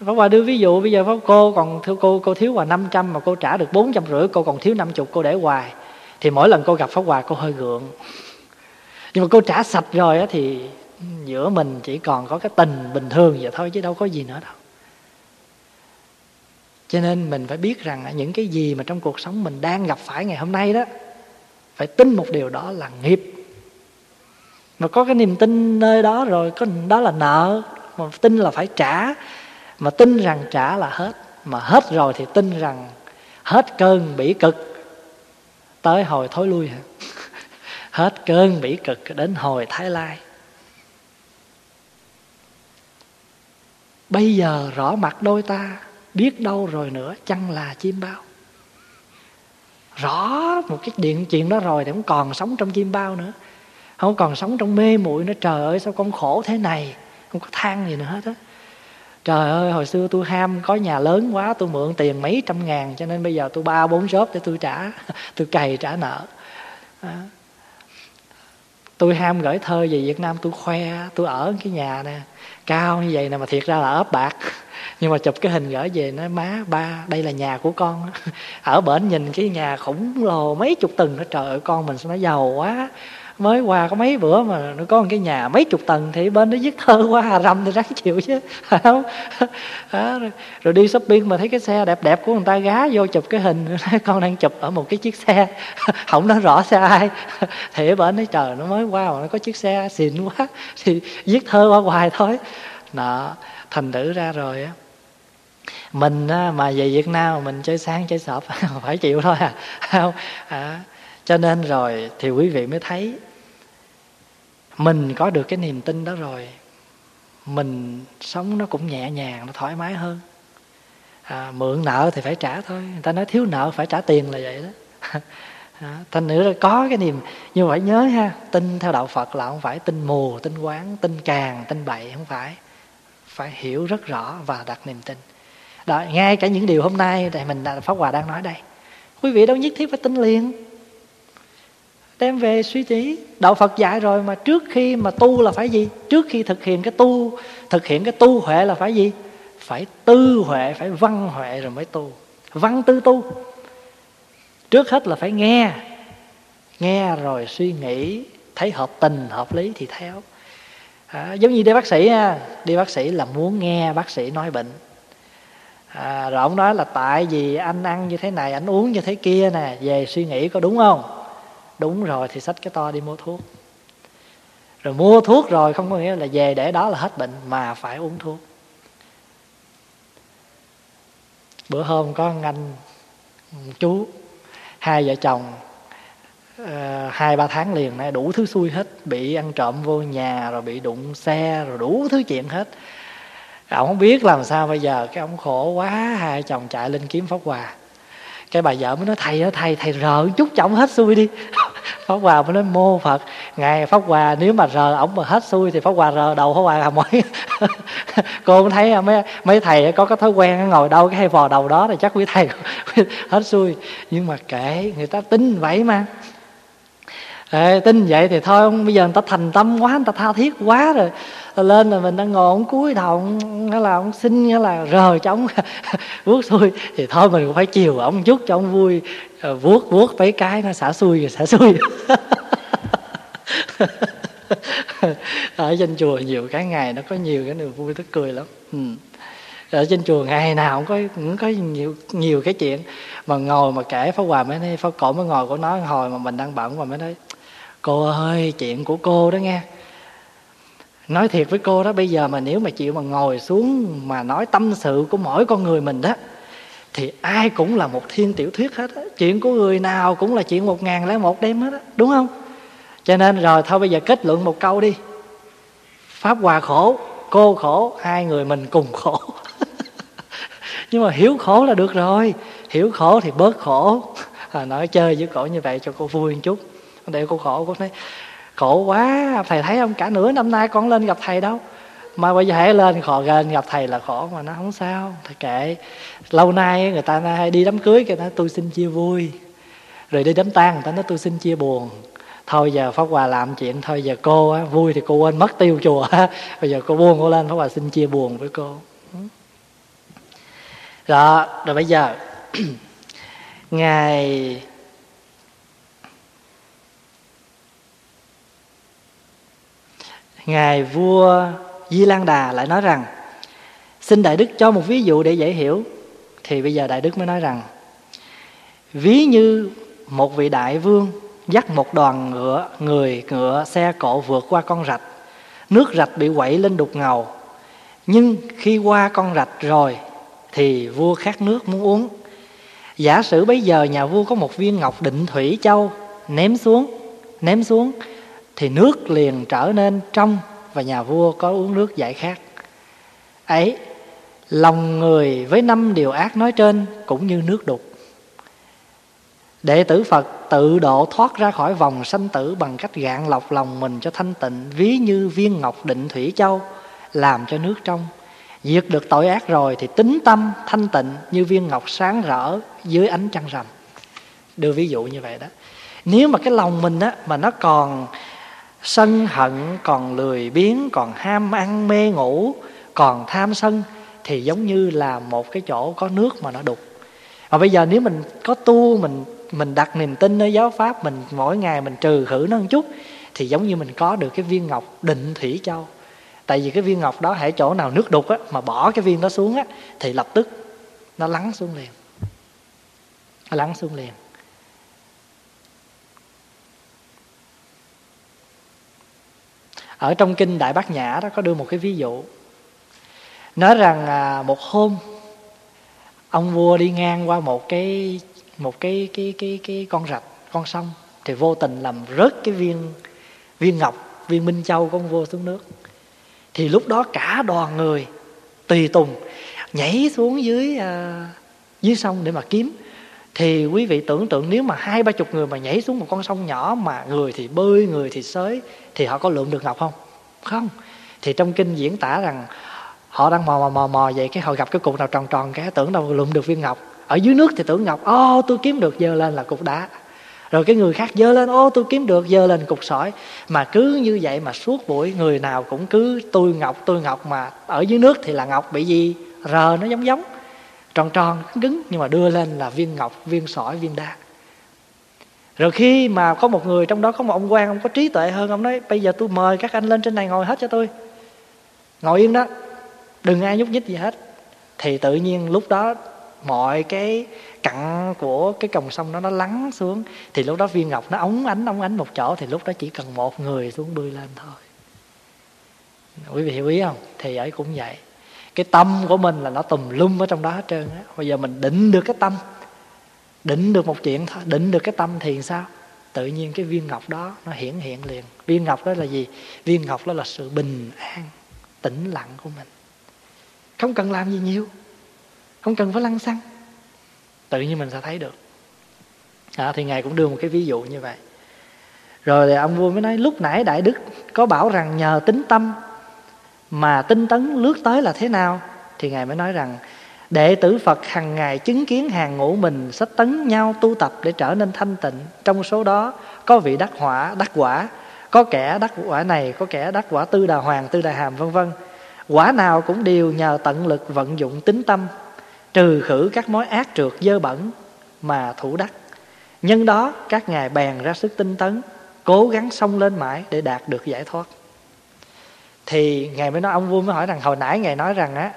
Pháp Hòa đưa ví dụ, bây giờ Pháp cô còn thiếu, cô cô thiếu Hòa 500 mà cô trả được bốn trăm rưỡi, cô còn thiếu 50 cô để hoài. Thì mỗi lần cô gặp Pháp Hòa cô hơi gượng. Nhưng mà cô trả sạch rồi á thì ừ, giữa mình chỉ còn có cái tình bình thường vậy thôi, chứ đâu có gì nữa đâu cho nên mình phải biết rằng những cái gì mà trong cuộc sống mình đang gặp phải ngày hôm nay đó, phải tin một điều đó là nghiệp. Mà có cái niềm tin nơi đó rồi, có đó là nợ, mà tin là phải trả. Mà tin rằng trả là hết. Mà hết rồi thì tin rằng hết cơn bỉ cực. Tới hồi thối lui hả? Hết cơn bỉ cực đến hồi thái lai. Bây giờ rõ mặt đôi ta biết đâu rồi nữa, chăng là chim bao? Rõ một cái điện chuyện đó rồi thì không còn sống trong chim bao nữa. Không còn sống trong mê muội nữa. Trời ơi, sao con khổ thế này? Không có than gì nữa hết á. Trời ơi, hồi xưa tôi ham có nhà lớn quá, tôi mượn tiền mấy trăm ngàn, cho nên bây giờ tôi ba bốn shop để tôi trả, tôi cày trả nợ. À tôi ham gửi thơ về việt nam, tôi khoe, tôi ở cái nhà nè, cao như vậy nè mà thiệt ra là ốp bạc. Nhưng mà chụp cái hình gửi về nói, má, ba, đây là nhà của con ở bển nhìn cái nhà khủng lồ mấy chục tầng nó trời ơi, con mình sao nó giàu quá mới qua có mấy bữa mà nó có một cái nhà mấy chục tầng thì bên nó viết thơ qua hà râm thì ráng chịu chứ. Không? Đó, rồi, rồi đi shopping mà thấy cái xe đẹp đẹp của người ta gá vô chụp cái hình. Con đang chụp ở một cái chiếc xe. Không nói rõ xe ai. Thì ở bên nói trời nó mới qua mà nó có chiếc xe xịn quá. Thì viết thơ qua hoài thôi. Nọ thành thử ra rồi á. Mình mà về Việt Nam mình chơi sáng chơi sọp phải chịu thôi à. Không? À, cho nên rồi thì quý vị mới thấy mình có được cái niềm tin đó rồi. Mình sống nó cũng nhẹ nhàng nó thoải mái hơn. À, mượn nợ thì phải trả thôi. Người ta nói thiếu nợ phải trả tiền là vậy đó. À, thành nữa là có cái niềm nhưng mà phải nhớ ha tin theo đạo phật là không phải tin mù tin quán tin càng tin bậy không phải. Phải hiểu rất rõ và đặt niềm tin. Đó, ngay cả những điều hôm nay thì mình pháp hòa đang nói đây. Quý vị đâu nhất thiết phải tin liền đem về suy nghĩ. Đạo phật dạy rồi mà trước khi mà tu là phải gì? Trước khi thực hiện cái tu thực hiện cái tu huệ là phải gì? Phải tư huệ phải văn huệ rồi mới tu. Văn tư tu. Trước hết là phải nghe. Nghe rồi suy nghĩ thấy hợp tình hợp lý thì theo. À, giống như đi bác sĩ ha. Đi bác sĩ là muốn nghe bác sĩ nói bệnh. À, rồi ông nói là tại vì anh ăn như thế này anh uống như thế kia nè về suy nghĩ có đúng không? Đúng rồi thì xách cái to đi mua thuốc. Rồi mua thuốc rồi không có nghĩa là về để đó là hết bệnh mà phải uống thuốc. Bữa hôm có anh chú hai vợ chồng uh, hai ba tháng liền nay đủ thứ xui hết bị ăn trộm vô nhà rồi bị đụng xe rồi đủ thứ chuyện hết. Ông không biết làm sao bây giờ cái ông khổ quá hai chồng chạy lên kiếm pháp hòa. Cái bà vợ mới nói thầy ơi thầy thầy rợ chút cho hết xui đi. pháp hòa mới nói mô phật ngài pháp hòa nếu mà rờ ổng mà hết xui thì pháp hòa rờ đầu pháp hòa là mỗi cô cũng thấy à, mấy mấy thầy có cái thói quen ngồi đâu cái hay vò đầu đó thì chắc quý thầy hết xui. Nhưng mà kệ người ta tin vậy mà. Ê, tin vậy thì thôi bây giờ người ta thành tâm quá người ta tha thiết quá rồi. Lên là mình đang ngồi ông cúi đầu nghĩa là ông xin nghĩa là rờ cho ông bước xuôi thì thôi mình cũng phải chiều ông chút cho ông vui. Ờ, vuốt vuốt mấy cái nó xả xuôi rồi xả xuôi ở trên chùa nhiều cái ngày nó có nhiều cái niềm vui tức cười lắm. Ừ. ở trên chùa ngày nào cũng có cũng có nhiều nhiều cái chuyện. Mà ngồi mà kể phá hòa mới nói phá cổ mới ngồi của nó hồi mà mình đang bận mà mới nói, cô ơi, chuyện của cô đó nghe. Nói thiệt với cô đó, bây giờ mà nếu mà chịu mà ngồi xuống mà nói tâm sự của mỗi con người mình đó thì ai cũng là một thiên tiểu thuyết hết á. Chuyện của người nào cũng là chuyện một ngàn lẻ một đêm hết á. Đúng không? Cho nên rồi thôi bây giờ kết luận một câu đi. Pháp hòa khổ cô khổ hai người mình cùng khổ. Nhưng mà hiểu khổ là được rồi. Hiểu khổ thì bớt khổ. À, nói chơi với cổ như vậy cho cô vui một chút. Để cô khổ cô nói khổ quá. Thầy thấy không? Cả nửa năm nay con lên gặp thầy đâu mai bây giờ hãy lên họ gần gặp thầy là khổ mà nó không sao. Thầy kệ lâu nay người ta hay đi đám cưới người ta tôi xin chia vui. Rồi đi đám tang người ta nói tôi xin chia buồn. Thôi giờ pháp hòa làm chuyện thôi giờ cô á, vui thì cô quên mất tiêu chùa. Bây giờ cô buông cô lên pháp hòa xin chia buồn với cô. Đó rồi bây giờ ngài ngài vua di lan đà lại nói rằng, xin đại đức cho một ví dụ để dễ hiểu. Thì bây giờ đại đức mới nói rằng, ví như một vị đại vương dắt một đoàn ngựa, người ngựa xe cộ vượt qua con rạch. Nước rạch bị quậy lên đục ngầu. Nhưng khi qua con rạch rồi thì vua khát nước muốn uống. Giả sử bây giờ nhà vua có một viên ngọc định thủy châu ném xuống ném xuống thì nước liền trở nên trong và nhà vua có uống nước giải khát. Ấy, lòng người với năm điều ác nói trên cũng như nước đục. Đệ tử phật tự độ thoát ra khỏi vòng sanh tử bằng cách gạn lọc lòng mình cho thanh tịnh, ví như viên ngọc định thủy châu, làm cho nước trong. Diệt được tội ác rồi thì tính tâm thanh tịnh như viên ngọc sáng rỡ dưới ánh trăng rằm. Đưa ví dụ như vậy đó. Nếu mà cái lòng mình á, mà nó còn sân hận còn lười biếng, còn ham ăn mê ngủ, còn tham sân thì giống như là một cái chỗ có nước mà nó đục. Và bây giờ nếu mình có tu, mình mình đặt niềm tin nơi giáo pháp, mình mỗi ngày mình trừ khử nó một chút, thì giống như mình có được cái viên ngọc định thủy châu. Tại vì cái viên ngọc đó hãy chỗ nào nước đục á, mà bỏ cái viên đó xuống á, thì lập tức nó lắng xuống liền. Nó lắng xuống liền. Ở trong kinh đại bát nhã đó có đưa một cái ví dụ. Nói rằng à, một hôm ông vua đi ngang qua một cái một cái cái cái cái con rạch con sông thì vô tình làm rớt cái viên viên ngọc viên minh châu của ông vua xuống nước. Thì lúc đó cả đoàn người tùy tùng nhảy xuống dưới à, dưới sông để mà kiếm thì quý vị tưởng tượng nếu mà hai, ba chục người mà nhảy xuống một con sông nhỏ mà người thì bơi, người thì sới thì họ có lượm được ngọc không? Không. Thì trong kinh diễn tả rằng họ đang mò mò mò mò vậy cái họ gặp cái cục nào tròn tròn cái tưởng đâu lượm được viên ngọc. Ở dưới nước thì tưởng ngọc, ô, tôi kiếm được, dơ lên là cục đá. Rồi cái người khác dơ lên, ô, tôi kiếm được, dơ lên cục sỏi. Mà cứ như vậy mà suốt buổi người nào cũng cứ tôi ngọc tôi ngọc. Mà ở dưới nước thì là ngọc bị gì? Rờ nó giống giống tròn tròn cứng nhưng mà đưa lên là viên ngọc, viên sỏi, viên đá. Rồi khi mà có một người, trong đó có một ông quan, ông có trí tuệ hơn, ông nói, bây giờ tôi mời các anh lên trên này ngồi hết cho tôi. Ngồi yên đó, đừng ai nhúc nhích gì hết. Thì tự nhiên lúc đó, mọi cái cặn của cái còng sông đó nó lắng xuống. Thì lúc đó viên ngọc nó ống ánh ống ánh một chỗ, thì lúc đó chỉ cần một người xuống bươi lên thôi. Quý vị hiểu ý không? Thì ấy cũng vậy cái tâm của mình là nó tùm lum ở trong đó hết trơn á. Bây giờ mình định được cái tâm định được một chuyện thôi định được cái tâm thì sao? Tự nhiên cái viên ngọc đó nó hiển hiện liền. Viên ngọc đó là gì? Viên ngọc đó là sự bình an tĩnh lặng của mình. Không cần làm gì nhiều không cần phải lăn xăng. Tự nhiên mình sẽ thấy được. À, thì ngài cũng đưa một cái ví dụ như vậy. Rồi thì ông vua mới nói lúc nãy đại đức có bảo rằng nhờ tính tâm mà tinh tấn lướt tới là thế nào? Thì ngài mới nói rằng, đệ tử phật hằng ngày chứng kiến hàng ngũ mình sách tấn nhau tu tập để trở nên thanh tịnh. Trong số đó, có vị đắc hỏa, đắc quả. Có kẻ đắc quả này, có kẻ đắc quả tư đà hoàng, tư đà hàm, vân vân. Quả nào cũng đều nhờ tận lực vận dụng tính tâm. Trừ khử các mối ác trượt dơ bẩn mà thủ đắc. Nhân đó, các ngài bèn ra sức tinh tấn, cố gắng xông lên mãi để đạt được giải thoát thì ngài mới nói, ông vua mới hỏi rằng, hồi nãy ngài nói rằng á,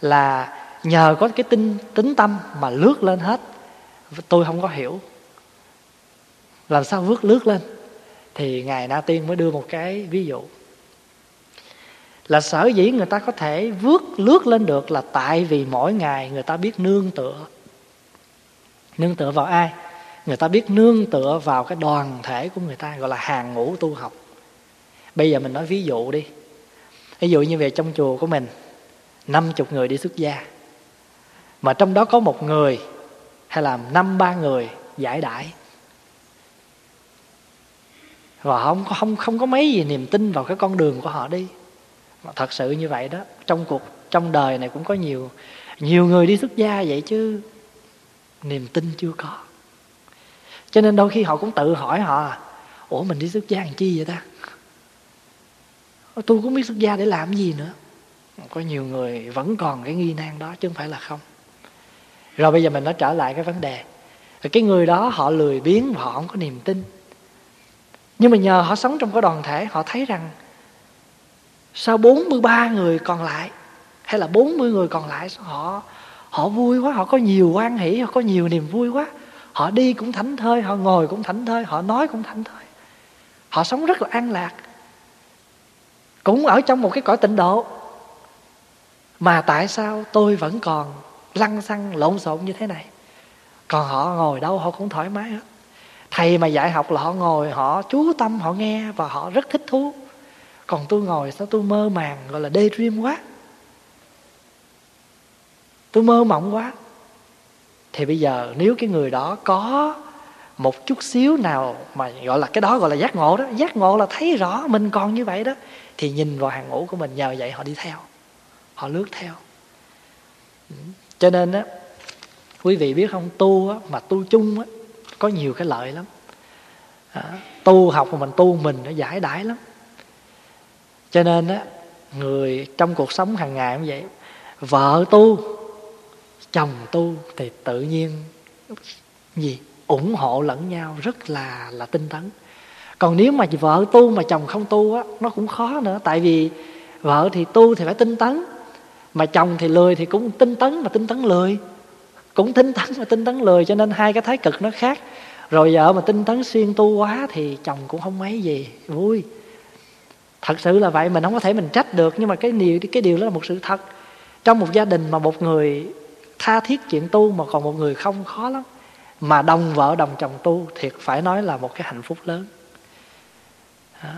là nhờ có cái tinh tính tâm mà lướt lên hết. Tôi không có hiểu. Làm sao vước lướt lên? Thì ngài na tiên mới đưa một cái ví dụ. Là sở dĩ người ta có thể vước lướt lên được là tại vì mỗi ngày người ta biết nương tựa. Nương tựa vào ai? Người ta biết nương tựa vào cái đoàn thể của người ta, gọi là hàng ngũ tu học. Bây giờ mình nói ví dụ đi ví dụ như về trong chùa của mình, năm chục người đi xuất gia. Mà trong đó có một người, hay là năm, ba người giải đãi. Và không không không có mấy gì niềm tin vào cái con đường của họ đi. Mà thật sự như vậy đó, trong cuộc, trong đời này cũng có nhiều nhiều người đi xuất gia vậy chứ niềm tin chưa có. Cho nên đôi khi họ cũng tự hỏi họ, ủa, mình đi xuất gia làm chi vậy ta? Tôi cũng biết xuất gia để làm gì nữa. Có nhiều người vẫn còn cái nghi nan đó, chứ không phải là không. Rồi bây giờ mình nói trở lại cái vấn đề. Cái người đó họ lười biếng và họ không có niềm tin. Nhưng mà nhờ họ sống trong cái đoàn thể, họ thấy rằng sao 43 người còn lại, hay là 40 người còn lại, họ họ vui quá, họ có nhiều quan hỷ, họ có nhiều niềm vui quá. Họ đi cũng thảnh thơi, họ ngồi cũng thảnh thơi, họ nói cũng thảnh thơi. Họ sống rất là an lạc cũng ở trong một cái cõi tịnh độ. Mà tại sao tôi vẫn còn lăn xăng, lộn xộn như thế này? Còn họ ngồi đâu, họ cũng thoải mái hết. Thầy mà dạy học là họ ngồi, họ chú tâm, họ nghe và họ rất thích thú. Còn tôi ngồi sao tôi mơ màng, gọi là daydream quá. Tôi mơ mộng quá. Thì bây giờ nếu cái người đó có một chút xíu nào mà gọi là cái đó gọi là giác ngộ đó. Giác ngộ là thấy rõ mình còn như vậy đó thì nhìn vào hàng ngũ của mình nhờ vậy họ đi theo họ lướt theo. Ừ. Cho nên á quý vị biết không tu á, mà tu chung á, có nhiều cái lợi lắm. À, tu học mà mình tu mình nó giải đãi lắm. Cho nên á người trong cuộc sống hàng ngày cũng vậy vợ tu chồng tu thì tự nhiên gì? Ủng hộ lẫn nhau rất là là tinh tấn. Còn nếu mà vợ tu mà chồng không tu á, nó cũng khó nữa. Tại vì vợ thì tu thì phải tinh tấn, mà chồng thì lười thì cũng tinh tấn mà tinh tấn lười. Cũng tinh tấn mà tinh tấn lười, cho nên hai cái thái cực nó khác. Rồi vợ mà tinh tấn xuyên tu quá thì chồng cũng không mấy gì. Vui. Thật sự là vậy, mình không có thể mình trách được, nhưng mà cái điều cái điều đó là một sự thật. Trong một gia đình mà một người tha thiết chuyện tu mà còn một người không, khó lắm mà đồng vợ đồng chồng tu, thiệt phải nói là một cái hạnh phúc lớn. Đó.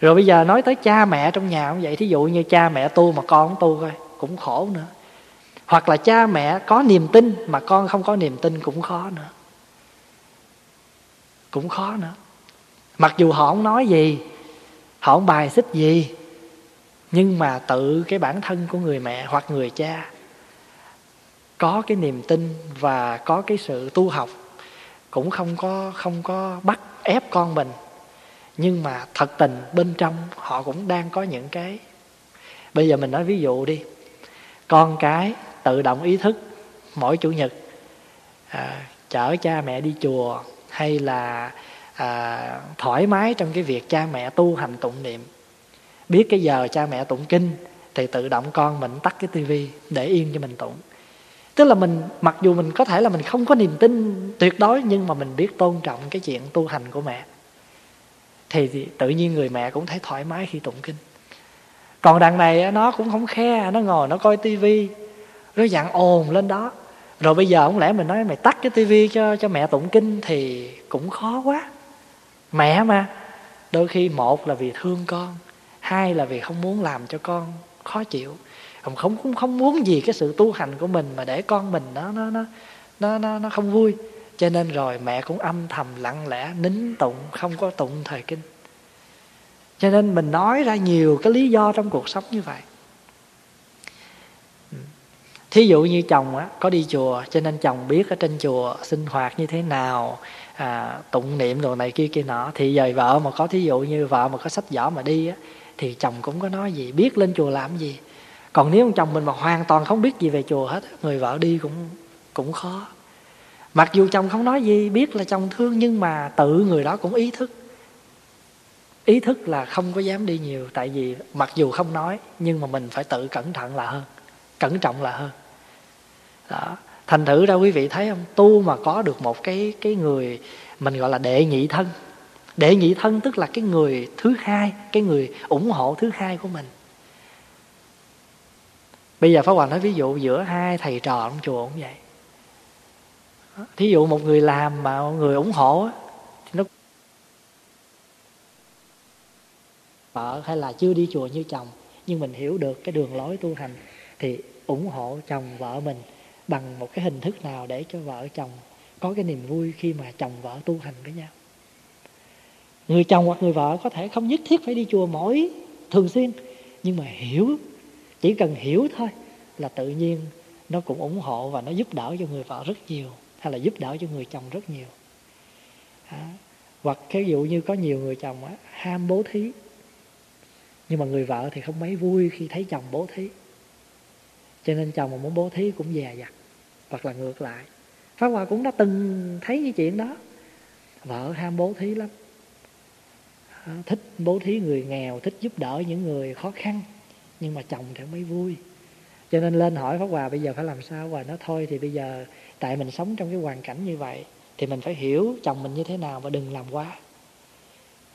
rồi bây giờ nói tới cha mẹ trong nhà cũng vậy, thí dụ như cha mẹ tu mà con không tu coi cũng khổ nữa. Hoặc là cha mẹ có niềm tin mà con không có niềm tin cũng khó nữa. Cũng khó nữa. Mặc dù họ không nói gì, họ không bài xích gì, nhưng mà tự cái bản thân của người mẹ hoặc người cha có cái niềm tin và có cái sự tu học cũng không có không có bắt ép con mình. Nhưng mà thật tình bên trong họ cũng đang có những cái. Bây giờ mình nói ví dụ đi. Con cái tự động ý thức mỗi chủ nhật à, chở cha mẹ đi chùa hay là à, thoải mái trong cái việc cha mẹ tu hành tụng niệm. Biết cái giờ cha mẹ tụng kinh thì tự động con mình tắt cái tivi để yên cho mình tụng tức là mình mặc dù mình có thể là mình không có niềm tin tuyệt đối nhưng mà mình biết tôn trọng cái chuyện tu hành của mẹ. Thì, thì tự nhiên người mẹ cũng thấy thoải mái khi tụng kinh. Còn đằng này nó cũng không khe nó ngồi nó coi tivi nó dặn ồn lên đó. Rồi bây giờ không lẽ mình nói mày tắt cái tivi cho cho mẹ tụng kinh thì cũng khó quá. Mẹ mà đôi khi một là vì thương con hai là vì không muốn làm cho con khó chịu không không không, không muốn gì cái sự tu hành của mình mà để con mình nó nó nó nó nó, nó không vui. Cho nên rồi mẹ cũng âm thầm lặng lẽ nín tụng không có tụng thời kinh. Cho nên mình nói ra nhiều cái lý do trong cuộc sống như vậy. Ừ. Thí dụ như chồng á có đi chùa cho nên chồng biết ở trên chùa sinh hoạt như thế nào à, tụng niệm đồ này kia kia nọ. Thì giờ vợ mà có thí dụ như vợ mà có sách vở mà đi á thì chồng cũng có nói gì biết lên chùa làm gì còn nếu ông chồng mình mà hoàn toàn không biết gì về chùa hết, người vợ đi cũng cũng khó. Mặc dù chồng không nói gì, biết là chồng thương, nhưng mà tự người đó cũng ý thức. Ý thức là không có dám đi nhiều, tại vì mặc dù không nói, nhưng mà mình phải tự cẩn thận là hơn, cẩn trọng là hơn. Đó. Thành thử ra quý vị thấy không? Tu mà có được một cái cái người mình gọi là đệ nhị thân. Đệ nhị thân tức là cái người thứ hai, cái người ủng hộ thứ hai của mình bây giờ pháp hòa nói ví dụ giữa hai thầy trò trong chùa cũng vậy. Thí dụ một người làm mà một người ủng hộ thì nó vợ hay là chưa đi chùa như chồng, nhưng mình hiểu được cái đường lối tu hành, thì ủng hộ chồng vợ mình bằng một cái hình thức nào để cho vợ chồng có cái niềm vui khi mà chồng vợ tu hành với nhau. Người chồng hoặc người vợ có thể không nhất thiết phải đi chùa mỗi thường xuyên, nhưng mà hiểu chỉ cần hiểu thôi là tự nhiên nó cũng ủng hộ và nó giúp đỡ cho người vợ rất nhiều hay là giúp đỡ cho người chồng rất nhiều. À, hoặc ví dụ như có nhiều người chồng á, ham bố thí nhưng mà người vợ thì không mấy vui khi thấy chồng bố thí. Cho nên chồng mà muốn bố thí cũng dè dặt hoặc là ngược lại. Pháp Hòa cũng đã từng thấy cái chuyện đó. Vợ ham bố thí lắm. À, thích bố thí người nghèo Thích giúp đỡ những người khó khăn. Nhưng mà chồng thì mới vui. Cho nên lên hỏi Pháp Hòa, bây giờ phải làm sao? Và nó thôi thì bây giờ Tại mình sống trong cái hoàn cảnh như vậy Thì mình phải hiểu chồng mình như thế nào Và đừng làm quá.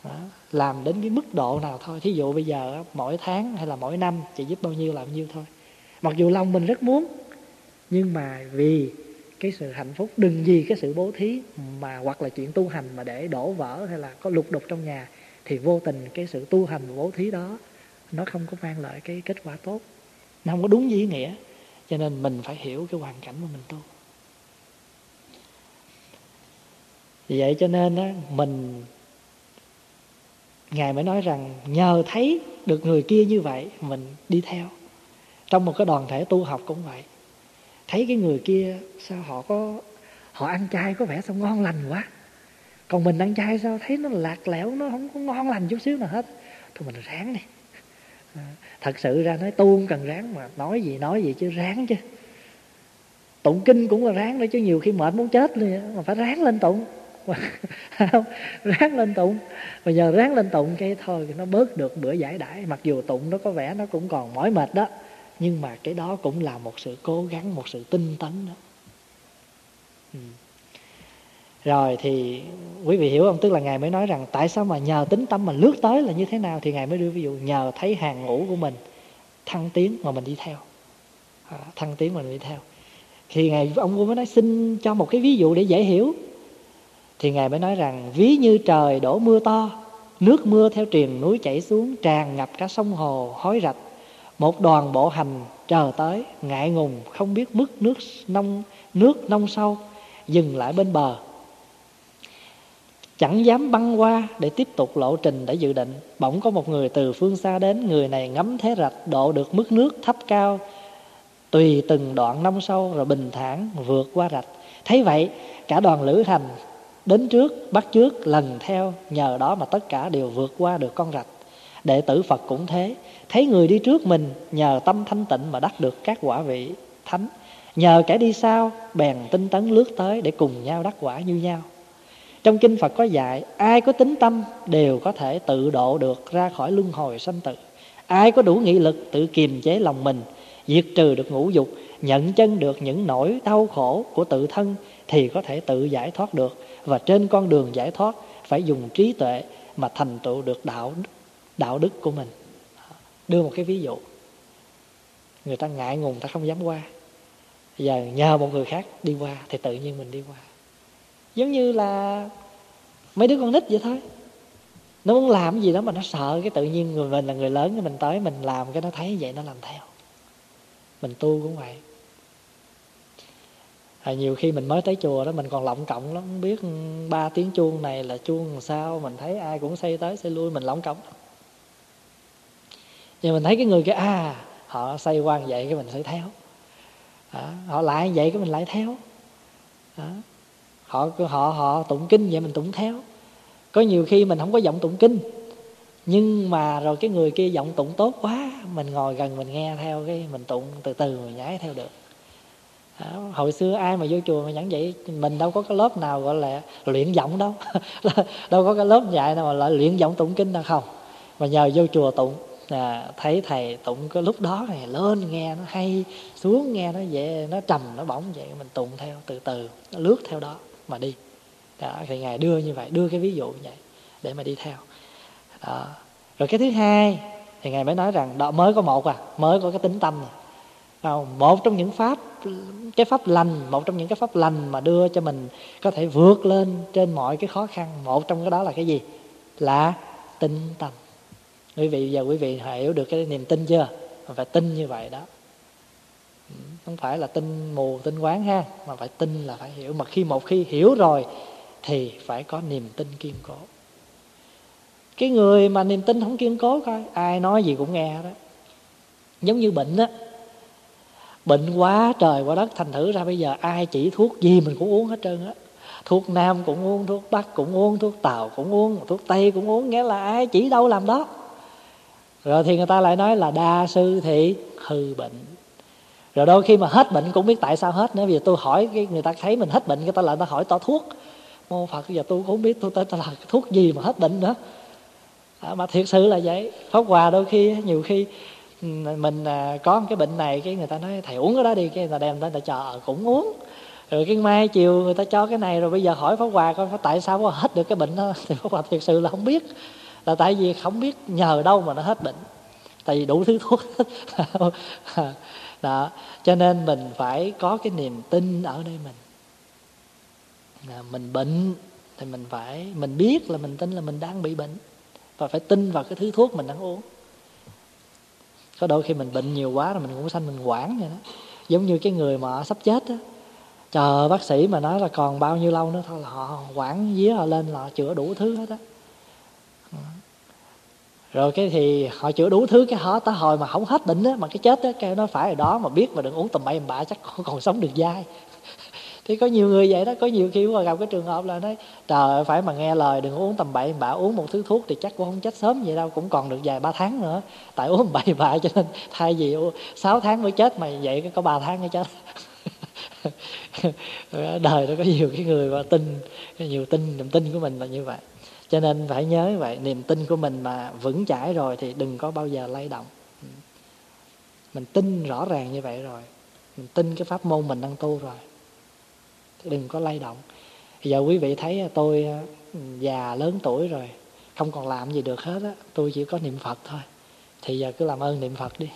Đó. Làm đến cái mức độ nào thôi. Thí dụ bây giờ mỗi tháng hay là mỗi năm Chị giúp bao nhiêu làm nhiêu thôi. Mặc dù lòng mình rất muốn, Nhưng mà vì cái sự hạnh phúc, đừng vì cái sự bố thí mà hoặc là chuyện tu hành mà để đổ vỡ hay là có lục đục trong nhà, thì vô tình cái sự tu hành và bố thí đó nó không có mang lại cái kết quả tốt. Nó không có đúng với ý nghĩa. Cho nên mình phải hiểu cái hoàn cảnh mà mình tu. Vì vậy cho nên á, mình ngài mới nói rằng nhờ thấy được người kia như vậy mình đi theo. Trong một cái đoàn thể tu học cũng vậy. Thấy cái người kia sao họ có họ ăn chay có vẻ sao ngon lành quá. Còn mình ăn chay sao thấy nó lạc lẽo nó không có ngon lành chút xíu nào hết. Thôi mình ráng đi. À, thật sự ra nói tu không cần ráng mà, nói gì nói gì chứ ráng chứ. Tụng kinh cũng là ráng đấy chứ nhiều khi mệt muốn chết luôn mà phải ráng lên tụng. Ráng lên tụng. Mà giờ ráng lên tụng cái thôi nó bớt được bữa giải đãi. Mặc dù tụng nó có vẻ nó cũng còn mỏi mệt đó, nhưng mà cái đó cũng là một sự cố gắng, một sự tinh tấn đó. Ừ rồi thì quý vị hiểu không? Tức là ngài mới nói rằng tại sao mà nhờ tính tâm mà lướt tới là như thế nào? Thì ngài mới đưa ví dụ nhờ thấy hàng ngũ của mình thăng tiến mà mình đi theo. À, thăng tiến mà mình đi theo. Thì ngài ông vua mới nói xin cho một cái ví dụ để dễ hiểu. Thì ngài mới nói rằng ví như trời đổ mưa to nước mưa theo triền núi chảy xuống tràn ngập cả sông hồ hối rạch. Một đoàn bộ hành chờ tới ngại ngùng không biết mức nước nông nước nông sâu dừng lại bên bờ chẳng dám băng qua để tiếp tục lộ trình để dự định. Bỗng có một người từ phương xa đến, người này ngắm thế rạch độ được mức nước thấp cao, tùy từng đoạn nông sâu rồi bình thản vượt qua rạch. Thấy vậy, cả đoàn lữ hành đến trước, bắt trước lần theo, nhờ đó mà tất cả đều vượt qua được con rạch. Đệ tử phật cũng thế. Thấy người đi trước mình, nhờ tâm thanh tịnh mà đắc được các quả vị thánh. Nhờ kẻ đi sau, bèn tinh tấn lướt tới để cùng nhau đắc quả như nhau trong kinh phật có dạy, ai có tính tâm đều có thể tự độ được ra khỏi luân hồi sanh tử. Ai có đủ nghị lực tự kiềm chế lòng mình, diệt trừ được ngũ dục, nhận chân được những nỗi đau khổ của tự thân thì có thể tự giải thoát được. Và trên con đường giải thoát, phải dùng trí tuệ mà thành tựu được đạo đạo đức của mình. Đưa một cái ví dụ. Người ta ngại ngùng, ta không dám qua. Giờ nhờ một người khác đi qua thì tự nhiên mình đi qua giống như là mấy đứa con nít vậy thôi. Nó muốn làm gì đó mà nó sợ cái tự nhiên người mình là người lớn cái mình tới mình làm cái nó thấy vậy nó làm theo. Mình tu cũng vậy. À, nhiều khi mình mới tới chùa đó mình còn lộng cộng lắm không biết ba tiếng chuông này là chuông làm sao mình thấy ai cũng xây tới xây lui mình lộng cộng nhưng mình thấy cái người kia à họ xây quan vậy cái mình sẽ theo. À, họ lại vậy cái mình lại theo. À, họ họ họ tụng kinh vậy mình tụng theo. Có nhiều khi mình không có giọng tụng kinh nhưng mà rồi cái người kia giọng tụng tốt quá mình ngồi gần mình nghe theo cái mình tụng từ từ mình nhảy theo được. Đó. hồi xưa ai mà vô chùa mà giảng vậy mình đâu có cái lớp nào gọi là luyện giọng đâu. Đâu có cái lớp dạy nào mà lại luyện giọng tụng kinh đâu không. Mà nhờ vô chùa tụng à, thấy thầy tụng cái lúc đó này lên nghe nó hay xuống nghe nó dễ nó trầm nó bỗng vậy mình tụng theo từ từ nó lướt theo đó mà đi. Đó, thì ngài đưa như vậy đưa cái ví dụ như vậy để mà đi theo. Đó. rồi cái thứ hai thì ngài mới nói rằng đó mới có một à mới có cái tính tâm này một trong những pháp cái pháp lành một trong những cái pháp lành mà đưa cho mình có thể vượt lên trên mọi cái khó khăn một trong cái đó là cái gì? Là tinh tâm. Quý vị giờ quý vị hiểu được cái niềm tin chưa? Phải tin như vậy đó không phải là tin mù, tin quán ha, mà phải tin là phải hiểu. Mà khi một khi hiểu rồi, thì phải có niềm tin kiên cố. Cái người mà niềm tin không kiên cố coi, ai nói gì cũng nghe đó giống như bệnh á. Bệnh quá trời quá đất, thành thử ra bây giờ ai chỉ thuốc gì mình cũng uống hết trơn á. Thuốc nam cũng uống, thuốc bắc cũng uống, thuốc tàu cũng uống, thuốc tây cũng uống, nghĩa là ai chỉ đâu làm đó. Rồi thì người ta lại nói là đa sư thì hư bệnh rồi đôi khi mà hết bệnh cũng biết tại sao hết nữa. Bây giờ tôi hỏi cái người ta thấy mình hết bệnh người ta lại ta hỏi tỏ thuốc. Mô phật giờ tôi cũng không biết tôi tên là thuốc gì mà hết bệnh nữa. À, mà thiệt sự là vậy. Pháp hòa đôi khi nhiều khi ừ, mình à, có cái bệnh này cái người ta nói thầy uống cái đó đi. Cái người ta đem tới người ta chờ cũng uống. Rồi cái mai chiều người ta cho cái này rồi bây giờ hỏi pháp hòa coi tại sao có hết được cái bệnh đó. Thì pháp hòa thiệt sự là không biết. Là tại vì không biết nhờ đâu mà nó hết bệnh. Tại vì đủ thứ thuốc đó cho nên mình phải có cái niềm tin ở đây mình. À, mình bệnh thì mình phải mình biết là mình tin là mình đang bị bệnh và phải tin vào cái thứ thuốc mình đang uống. Có đôi khi mình bệnh nhiều quá rồi mình cũng sanh mình quản vậy đó. Giống như cái người mà sắp chết đó, chờ bác sĩ mà nói là còn bao nhiêu lâu nữa thôi là họ quản dí họ lên là họ chữa đủ thứ hết á rồi cái thì họ chữa đủ thứ cái họ tới hồi mà không hết bệnh á mà cái chết á cái nó phải ở đó mà biết mà đừng uống tầm bậy bạ chắc còn, còn sống được dai. Thì có nhiều người vậy đó có nhiều khi mà gặp cái trường hợp là nói trời phải mà nghe lời đừng uống tầm bậy bạ uống một thứ thuốc thì chắc cũng không chết sớm vậy đâu cũng còn được vài ba tháng nữa. Tại uống bậy bạ cho nên thay vì 6 tháng mới chết mà vậy có ba tháng mới chết. Đời nó có nhiều cái người mà tin nhiều tin niềm tin của mình là như vậy cho nên phải nhớ vậy, niềm tin của mình mà vững chãi rồi thì đừng có bao giờ lay động. Mình tin rõ ràng như vậy rồi, mình tin cái pháp môn mình đang tu rồi, đừng có lay động. Giờ quý vị thấy tôi già lớn tuổi rồi, không còn làm gì được hết á, tôi chỉ có niệm phật thôi. Thì giờ cứ làm ơn niệm phật đi.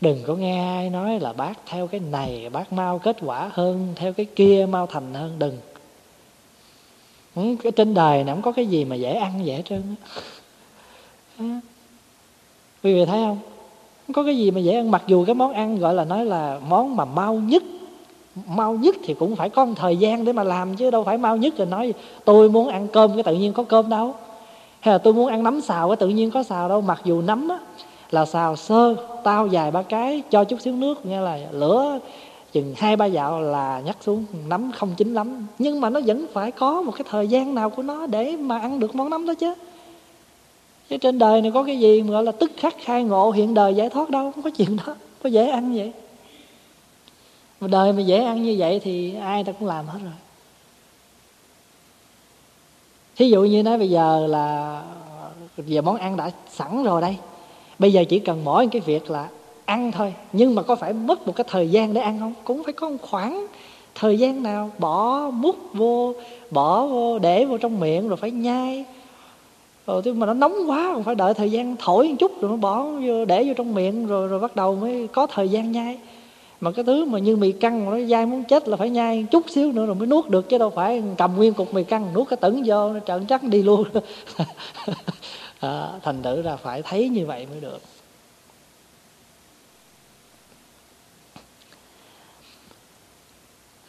Đừng có nghe ai nói là bác theo cái này, bác mau kết quả hơn, theo cái kia mau thành hơn, đừng cái trên đời này không có cái gì mà dễ ăn, dễ trơn á. Quý vị thấy không? Không có cái gì mà dễ ăn. Mặc dù cái món ăn gọi là nói là món mà mau nhất mau nhất thì cũng phải có một thời gian để mà làm chứ đâu phải mau nhất rồi nói tôi muốn ăn cơm cái tự nhiên có cơm đâu. Hay là tôi muốn ăn nấm xào cái tự nhiên có xào đâu. Mặc dù nấm á là xào sơ, tao dài ba cái, cho chút xíu nước nghe là lửa chừng hai, ba dạo là nhắc xuống, nấm không chín lắm. Nhưng mà nó vẫn phải có một cái thời gian nào của nó để mà ăn được món nấm đó chứ. Chứ trên đời này có cái gì mà gọi là tức khắc, khai ngộ, hiện đời giải thoát đâu, không có chuyện đó có dễ ăn vậy. Mà đời mà dễ ăn như vậy thì ai ta cũng làm hết rồi. Thí dụ như nói bây giờ là, giờ món ăn đã sẵn rồi đây. Bây giờ chỉ cần mỗi cái việc là ăn thôi. Nhưng mà có phải mất một cái thời gian để ăn không? Cũng phải có một khoảng thời gian nào bỏ mút vô bỏ vô để vô trong miệng rồi phải nhai. Ờ, rồi mà nó nóng quá còn phải đợi thời gian thổi một chút rồi nó bỏ vô để vô trong miệng rồi rồi bắt đầu mới có thời gian nhai. Mà cái thứ mà như mì căng nó dai muốn chết là phải nhai chút xíu nữa rồi mới nuốt được chứ đâu phải cầm nguyên cục mì căng nuốt cái tửng vô nó trợn chắc đi luôn. À, thành thử ra phải thấy như vậy mới được.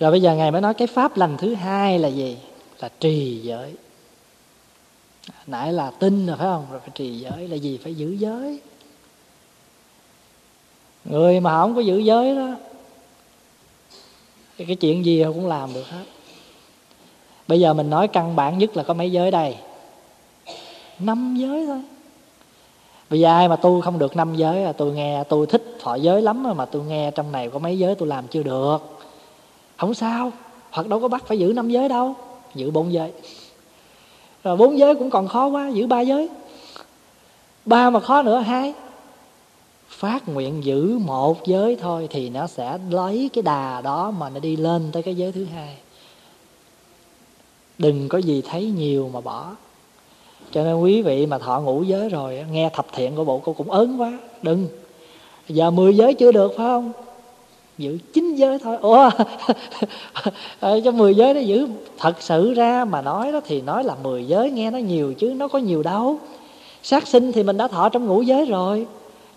Rồi bây giờ ngài mới nói cái pháp lành thứ hai là gì? Là trì giới. Nãy là tin rồi, phải không? Rồi phải trì giới. Là gì? Phải giữ giới. Người mà không có giữ giới đó, thì cái chuyện gì cũng làm được hết. Bây giờ mình nói căn bản nhất là có mấy giới đây? Năm giới thôi. Bây giờ ai mà tu không được năm giới là tôi nghe, tôi thích thọ giới lắm mà tôi nghe trong này có mấy giới tôi làm chưa được không sao phật đâu có bắt phải giữ năm giới đâu, giữ bốn giới. Rồi bốn giới cũng còn khó quá, giữ ba giới. Ba mà khó nữa, hai. Phát nguyện giữ một giới thôi thì nó sẽ lấy cái đà đó mà nó đi lên tới cái giới thứ hai. Đừng có gì thấy nhiều mà bỏ. Cho nên quý vị mà thọ ngũ giới rồi nghe thập thiện của bộ cô cũng ớn quá, đừng. Giờ mười giới chưa được phải không? Giữ chín giới thôi. Ủa? Ờ, Cho mười giới nó giữ thật sự ra mà nói đó thì nói là mười giới, nghe nó nhiều chứ nó có nhiều đâu. Sát sinh thì mình đã thọ trong ngũ giới rồi,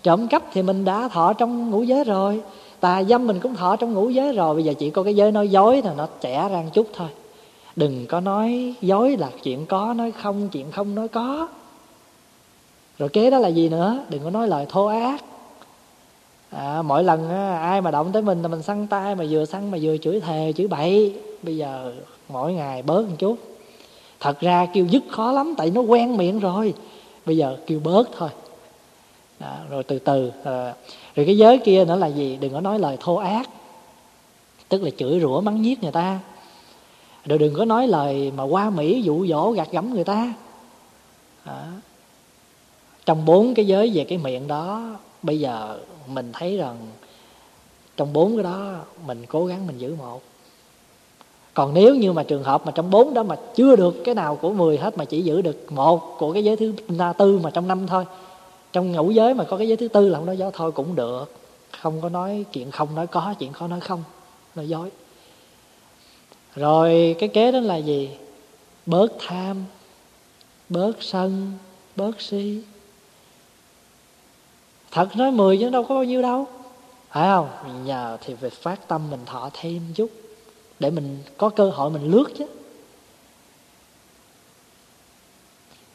trộm cắp thì mình đã thọ trong ngũ giới rồi, tà dâm mình cũng thọ trong ngũ giới rồi. Bây giờ chỉ có cái giới nói dối là nó trẻ ra một chút thôi. Đừng có nói dối là chuyện có nói không, chuyện không nói có. Rồi kế đó là gì nữa? Đừng có nói lời thô ác à, mỗi lần á, ai mà động tới mình là mình săn tay mà vừa săn mà vừa chửi thề chửi bậy. Bây giờ mỗi ngày bớt một chút. Thật ra kêu dứt khó lắm tại nó quen miệng rồi. Bây giờ kêu bớt thôi. Đó, rồi từ từ à, rồi cái giới kia nữa là gì? Đừng có nói lời thô ác. Tức là chửi rủa mắng nhiếc người ta. Rồi đừng có nói lời mà qua mỹ dụ dỗ gạt gẫm người ta. Đó. trong bốn cái giới về cái miệng đó bây giờ mình thấy rằng trong bốn cái đó mình cố gắng mình giữ một. Còn nếu như mà trường hợp mà trong bốn đó mà chưa được cái nào của mười hết mà chỉ giữ được một của cái giới thứ tư mà trong năm thôi, trong ngũ giới mà có cái giới thứ tư là không nói dối, thôi cũng được. Không có nói chuyện không nói có, chuyện khó nói không, nói dối. Rồi cái kế đó là gì? Bớt tham, bớt sân, bớt si thật nói mười chứ đâu có bao nhiêu đâu. Phải không? Nhờ thì về phát tâm mình thọ thêm chút, để mình có cơ hội mình lướt chứ.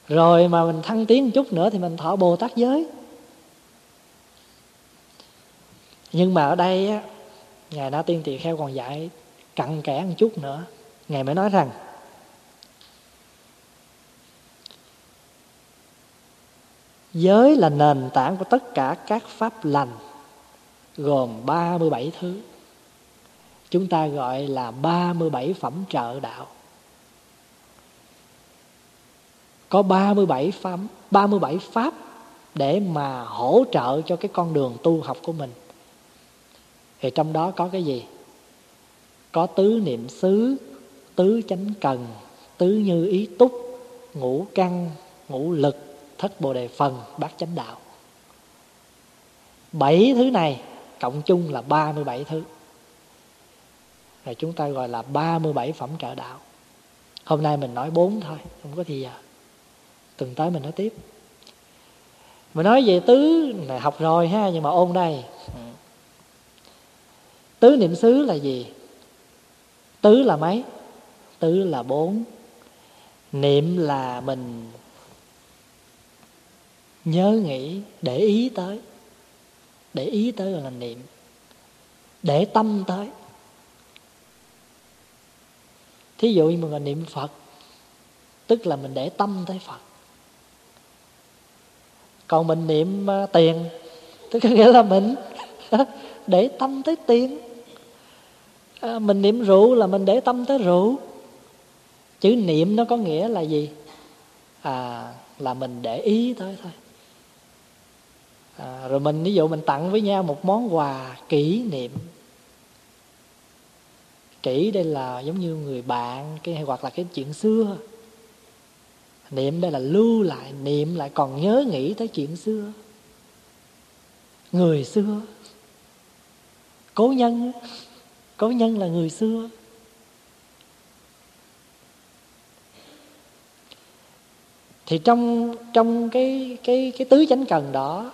Rồi mà mình thăng tiến một chút nữa thì mình thọ bồ tát giới. Nhưng mà ở đây á, ngài na tiên tỳ kheo còn dạy cặn kẽ một chút nữa. Ngài mới nói rằng Giới là nền tảng của tất cả các pháp lành Gồm 37 thứ. Chúng ta gọi là 37 phẩm trợ đạo. Có 37 pháp, 37 pháp Để mà hỗ trợ cho cái con đường tu học của mình. Thì trong đó có cái gì? Có tứ niệm xứ Tứ chánh cần Tứ như ý túc Ngũ căn Ngũ lực thất bồ đề phần bát chánh đạo. Bảy thứ này, cộng chung là 37 thứ. Rồi chúng ta gọi là 37 phẩm trợ đạo. Hôm nay mình nói bốn thôi, không có thì giờ. Tuần tới mình nói tiếp. Mình nói về tứ này học rồi ha, nhưng mà ôn đây. Tứ niệm xứ là gì? Tứ là mấy? Tứ là bốn. Niệm là mình nhớ nghĩ để ý tới. Để ý tới là niệm. Để tâm tới. Thí dụ như mình là niệm phật tức là mình để tâm tới phật. Còn mình niệm à, tiền tức nghĩa là mình để tâm tới tiền. À, mình niệm rượu là mình để tâm tới rượu. Chữ niệm nó có nghĩa là gì? À là mình để ý tới thôi à, rồi mình ví dụ mình tặng với nhau một món quà kỷ niệm. Kỷ đây là giống như người bạn cái hoặc là cái chuyện xưa. Niệm đây là lưu lại niệm lại còn nhớ nghĩ tới chuyện xưa. Người xưa. Cố nhân cố nhân là người xưa. Thì trong trong cái cái cái tứ chánh cần đó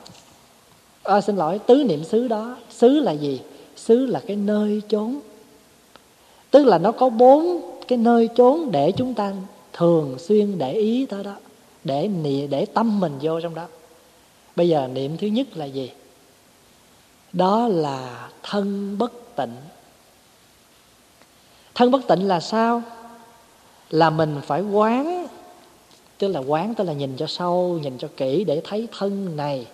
à, xin lỗi tứ niệm xứ đó xứ là gì? Xứ là cái nơi chốn. Tức là nó có bốn cái nơi chốn để chúng ta thường xuyên để ý tới đó để để tâm mình vô trong đó. Bây giờ niệm thứ nhất là gì? Đó là thân bất tịnh. Thân bất tịnh là sao? Là mình phải quán tức là quán tức là nhìn cho sâu nhìn cho kỹ để thấy thân này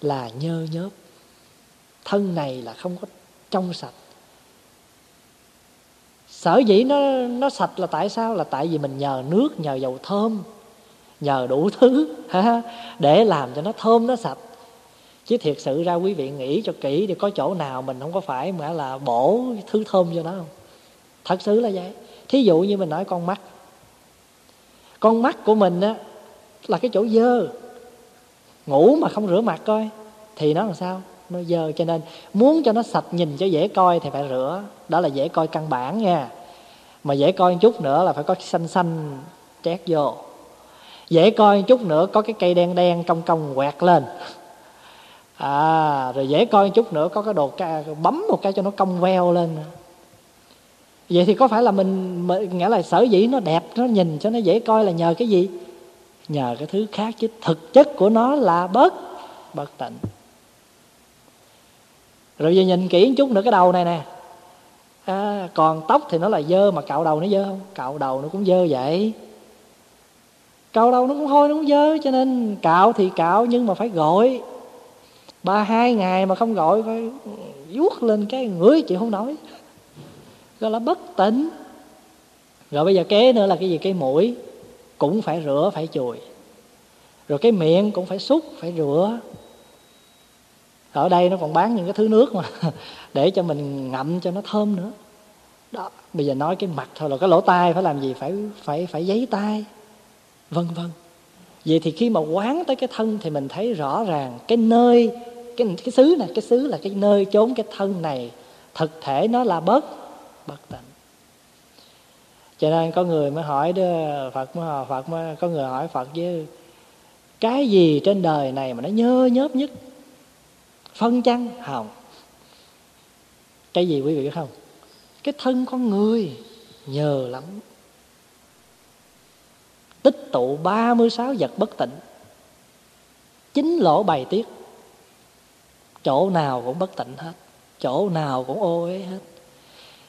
là nhơ nhớp. Thân này là không có trong sạch. Sở dĩ nó nó sạch là tại sao? Là tại vì mình nhờ nước nhờ dầu thơm nhờ đủ thứ ha, để làm cho nó thơm nó sạch. Chứ thiệt sự ra quý vị nghĩ cho kỹ thì có chỗ nào mình không có phải mà là bổ thứ thơm cho nó không? Thật sự là vậy. Thí dụ như mình nói con mắt. Con mắt của mình á là cái chỗ dơ ngủ mà không rửa mặt coi. Thì nó làm sao? Nó dơ. Cho nên muốn cho nó sạch nhìn cho dễ coi thì phải rửa. Đó là dễ coi căn bản nha. Mà dễ coi một chút nữa là phải có xanh xanh chét vô. Dễ coi một chút nữa có cái cây đen đen cong cong quẹt lên. À rồi dễ coi một chút nữa có cái đồ ca, bấm một cái cho nó cong veo lên. Vậy thì có phải là mình, mình nghĩa là sở dĩ nó đẹp nó nhìn cho nó dễ coi là nhờ cái gì? Nhờ cái thứ khác chứ thực chất của nó là bớt bất tịnh. Rồi giờ nhìn kỹ một chút nữa cái đầu này nè. À, còn tóc thì nó là dơ mà cạo đầu nó dơ không? Cạo đầu nó cũng dơ vậy. Cạo đầu nó cũng hôi nó cũng dơ cho nên cạo thì cạo nhưng mà phải gọi ba hai ngày mà không gọi phải vuốt lên cái ngửi chịu không nổi. Gọi là bất tỉnh rồi bây giờ kế nữa là cái gì? Cái mũi cũng phải rửa, phải chùi. Rồi cái miệng cũng phải xúc, phải rửa. Ở đây nó còn bán những cái thứ nước mà để cho mình ngậm cho nó thơm nữa. Đó, bây giờ nói cái mặt thôi là cái lỗ tai phải làm gì? Phải phải phải giấy tai. Vân vân. Vậy thì khi mà quán tới cái thân thì mình thấy rõ ràng cái nơi, cái cái xứ này, cái xứ là cái nơi chốn cái thân này. Thực thể nó là bất bất tịnh cho nên có người mới hỏi đó, phật mới hỏi phật mới, có người hỏi phật chứ cái gì trên đời này mà nó nhớ nhớp nhất? Phân chăng? Hồng cái gì quý vị biết không? Cái thân con người, nhờ lắm. Tích tụ 36 vật bất tịnh. Chính lỗ bày tiết. Chỗ nào cũng bất tịnh hết, chỗ nào cũng ô uế hết.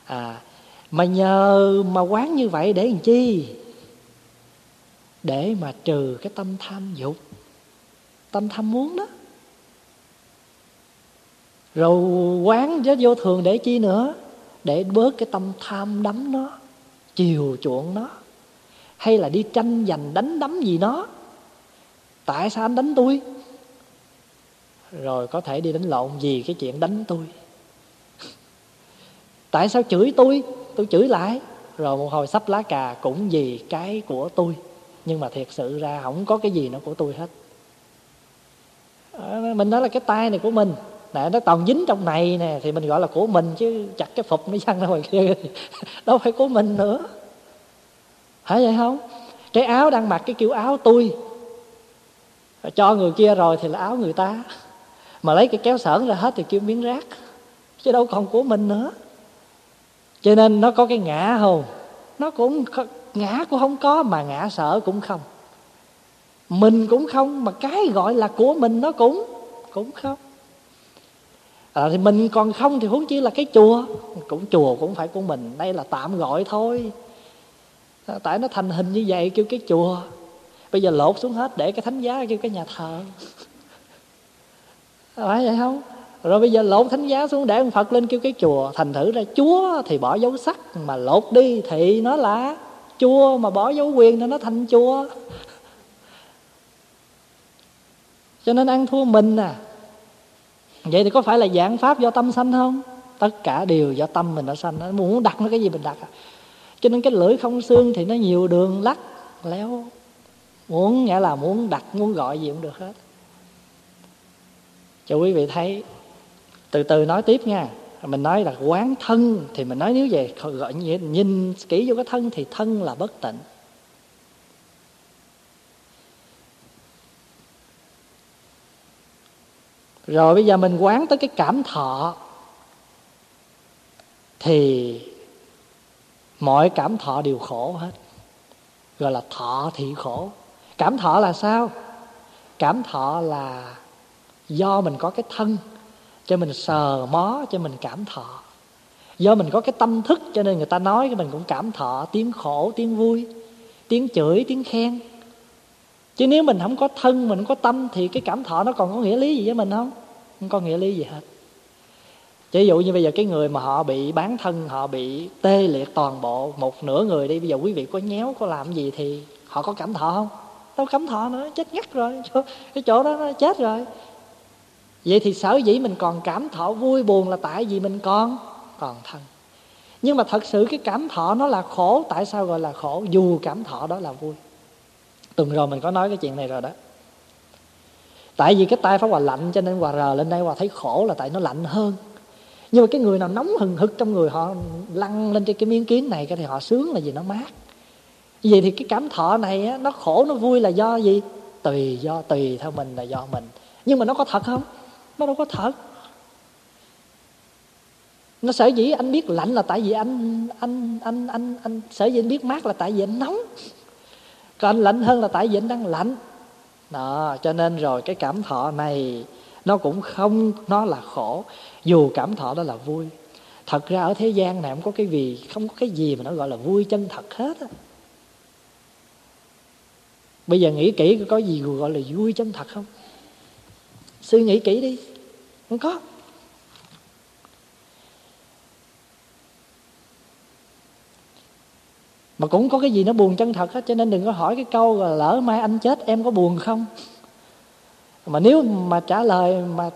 À mà nhờ mà quán như vậy để làm chi? Để mà trừ cái tâm tham dục. Tâm tham muốn đó. Rồi quán với vô thường để chi nữa? Để bớt cái tâm tham đắm nó, chiều chuộng nó. Hay là đi tranh giành đánh đấm gì nó tại sao anh đánh tôi? Rồi có thể đi đánh lộn vì cái chuyện đánh tôi? Tại sao chửi tôi? Tôi chửi lại. Rồi một hồi sắp lá cà cũng vì cái của tôi. Nhưng mà thiệt sự ra không có cái gì nó của tôi hết. Ờ, mình nói là cái tay này của mình. Nè, nó toàn dính trong này nè. Thì mình gọi là của mình chứ chặt cái phục nó văng ra ngoài kia. Đâu phải của mình nữa. Phải vậy không? Cái áo đang mặc cái kiểu áo tôi. Cho người kia rồi thì là áo người ta. Mà lấy cái kéo sởn ra hết thì kêu miếng rác. Chứ đâu còn của mình nữa cho nên nó có cái ngã không nó cũng ngã cũng không có mà ngã sợ cũng không. Mình cũng không mà cái gọi là của mình nó cũng cũng không. À, thì mình còn không thì huống chi là cái chùa. Cũng chùa cũng phải của mình. Đây là tạm gọi thôi. À, tại nó thành hình như vậy kêu cái chùa. Bây giờ lột xuống hết để cái thánh giá kêu cái nhà thờ. Phải vậy không? Rồi bây giờ lột thánh giá xuống để ông phật lên kêu cái chùa. Thành thử ra chúa thì bỏ dấu sắc, mà lột đi thì nó là chùa mà bỏ dấu quyền thì nó thành chùa. Cho nên ăn thua mình à. Vậy thì có phải là dạng pháp do tâm sanh không? Tất cả đều do tâm mình đã sanh. Nó muốn đặt nó cái gì mình đặt à. cho nên cái lưỡi không xương thì nó nhiều đường lắc, léo. Muốn nghĩa là muốn đặt, muốn gọi gì cũng được hết. Cho quý vị thấy từ từ nói tiếp nha. Mình nói là quán thân thì mình nói nếu về gọi nhìn, nhìn kỹ vô cái thân thì thân là bất tịnh. Rồi bây giờ mình quán tới cái cảm thọ thì mọi cảm thọ đều khổ hết. Gọi là thọ thị khổ. Cảm thọ là sao? Cảm thọ là do mình có cái thân cho mình sờ mó, cho mình cảm thọ. Do mình có cái tâm thức, cho nên người ta nói cái mình cũng cảm thọ, tiếng khổ, tiếng vui, tiếng chửi, tiếng khen. Chứ nếu mình không có thân, mình không có tâm, thì cái cảm thọ nó còn có nghĩa lý gì với mình không? Không có nghĩa lý gì hết. Ví dụ như bây giờ cái người mà họ bị bán thân, họ bị tê liệt toàn bộ, một nửa người đi, bây giờ quý vị có nhéo, có làm gì thì họ có cảm thọ không? Đâu cảm thọ nữa, chết ngắt rồi. Cái chỗ đó nó chết rồi vậy thì sở dĩ mình còn cảm thọ vui buồn là tại vì mình còn còn thân. Nhưng mà thật sự cái cảm thọ nó là khổ tại sao gọi là khổ? Dù cảm thọ đó là vui. Tuần rồi mình có nói cái chuyện này rồi đó. Tại vì cái tay pháp hòa lạnh cho nên hòa rờ lên đây hòa thấy khổ là tại nó lạnh hơn. Nhưng mà cái người nào nóng hừng hực trong người họ lăn lên trên cái miếng kiến này cái thì họ sướng là vì nó mát. Vậy thì cái cảm thọ này á, nó khổ nó vui là do gì? Tùy do tùy theo mình là do mình. Nhưng mà nó có thật không? Nó đâu có thật. Nó sở dĩ anh biết lạnh là tại vì anh anh anh anh anh sở dĩ anh biết mát là tại vì anh nóng. Còn anh lạnh hơn là tại vì anh đang lạnh. Đó, cho nên rồi cái cảm thọ này, nó cũng không, nó là khổ. Dù cảm thọ đó là vui. Thật ra ở thế gian này không có cái gì, không có cái gì mà nó gọi là vui chân thật hết á. Bây giờ nghĩ kỹ có gì gọi là vui chân thật không? Suy nghĩ kỹ đi. Không có. Mà cũng có cái gì nó buồn chân thật hết cho nên đừng có hỏi cái câu là lỡ mai anh chết em có buồn không? Mà nếu mà trả lời mà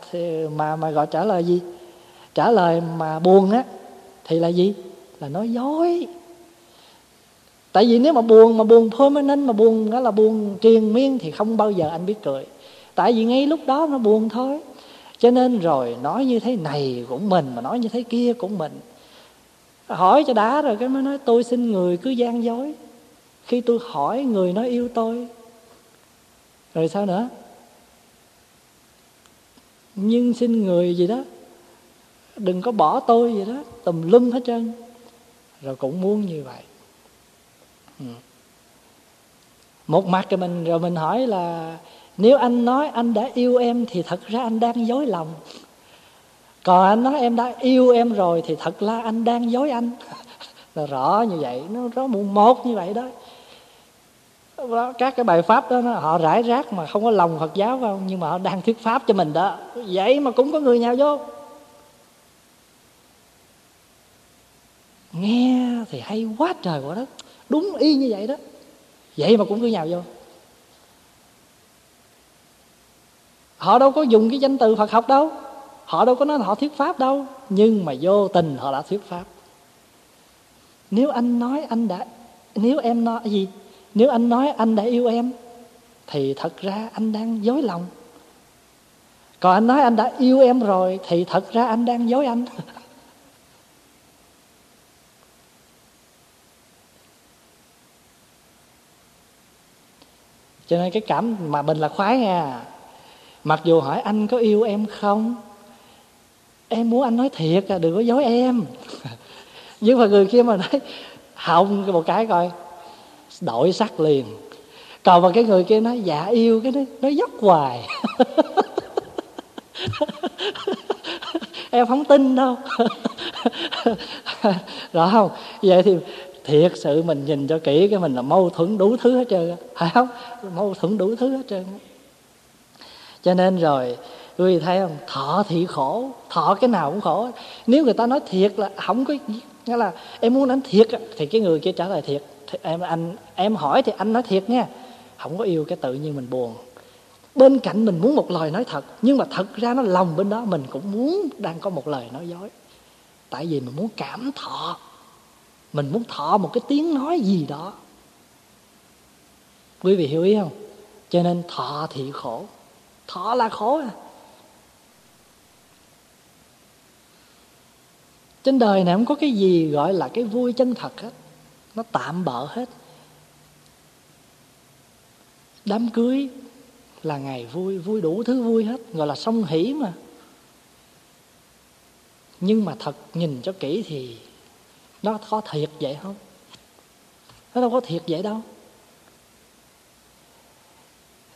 mà mà gọi trả lời gì? Trả lời mà buồn á, thì là gì? Là nói dối. Tại vì nếu mà buồn mà buồn permanent mà buồn đó là buồn triền miên thì không bao giờ anh biết cười tại vì ngay lúc đó nó buồn thôi. Cho nên rồi nói như thế này cũng mình mà nói như thế kia cũng mình. Hỏi cho đã rồi cái mới nói, tôi xin người cứ gian dối. Khi tôi hỏi người nói yêu tôi. Rồi sao nữa? Nhưng xin người gì đó, đừng có bỏ tôi gì đó, tùm lum hết trơn. Rồi cũng muốn như vậy. Ừ. Một mặt thì mình, rồi mình hỏi là nếu anh nói anh đã yêu em thì thật ra anh đang dối lòng. Còn anh nói em đã yêu em rồi thì thật là anh đang dối anh. Là rõ như vậy nó rõ mùng một như vậy đó. Đó, các cái bài pháp đó họ rải rác mà không có lòng Phật giáo vào nhưng mà họ đang thuyết pháp cho mình đó. Vậy mà cũng có người nhào vô. Nghe thì hay quá trời quá đất. Đúng y như vậy đó. Vậy mà cũng cứ nhào vô. Họ đâu có dùng cái danh từ Phật học đâu. Họ đâu có nói là họ thuyết pháp đâu. Nhưng mà vô tình họ đã thuyết pháp. Nếu anh nói anh đã, nếu em nói gì? Nếu anh nói anh đã yêu em, thì thật ra anh đang dối lòng. Còn anh nói anh đã yêu em rồi, thì thật ra anh đang dối anh. Cho nên cái cảm mà mình là khoái nha mặc dù hỏi anh có yêu em không? Em muốn anh nói thiệt à đừng có dối em. Nhưng mà người kia mà nói, hồng một cái coi, đổi sắc liền. Còn mà cái người kia nói dạ yêu, cái đấy nó dốc hoài. Em không tin đâu. Rõ không? Vậy thì thiệt sự mình nhìn cho kỹ cái mình là mâu thuẫn đủ thứ hết trơn phải không? Mâu thuẫn đủ thứ hết trơn cho nên rồi quý vị thấy không thọ thì khổ, thọ cái nào cũng khổ. Nếu người ta nói thiệt là không có nghĩa là em muốn đánh thiệt thì cái người kia trả lời thiệt. Thì em, anh, em hỏi thì anh nói thiệt nha. Không có yêu cái tự nhiên mình buồn. Bên cạnh mình muốn một lời nói thật, nhưng mà thật ra nó lòng bên đó mình cũng muốn đang có một lời nói dối. Tại vì mình muốn cảm thọ. Mình muốn thọ một cái tiếng nói gì đó. Quý vị hiểu ý không? Cho nên thọ thì khổ thọ là khổ à. Trên đời này không có cái gì gọi là cái vui chân thật hết. Nó tạm bợ hết. Đám cưới là ngày vui vui đủ thứ vui hết, gọi là song hỷ mà. Nhưng mà thật nhìn cho kỹ thì nó có thiệt vậy không? Nó đâu có thiệt vậy đâu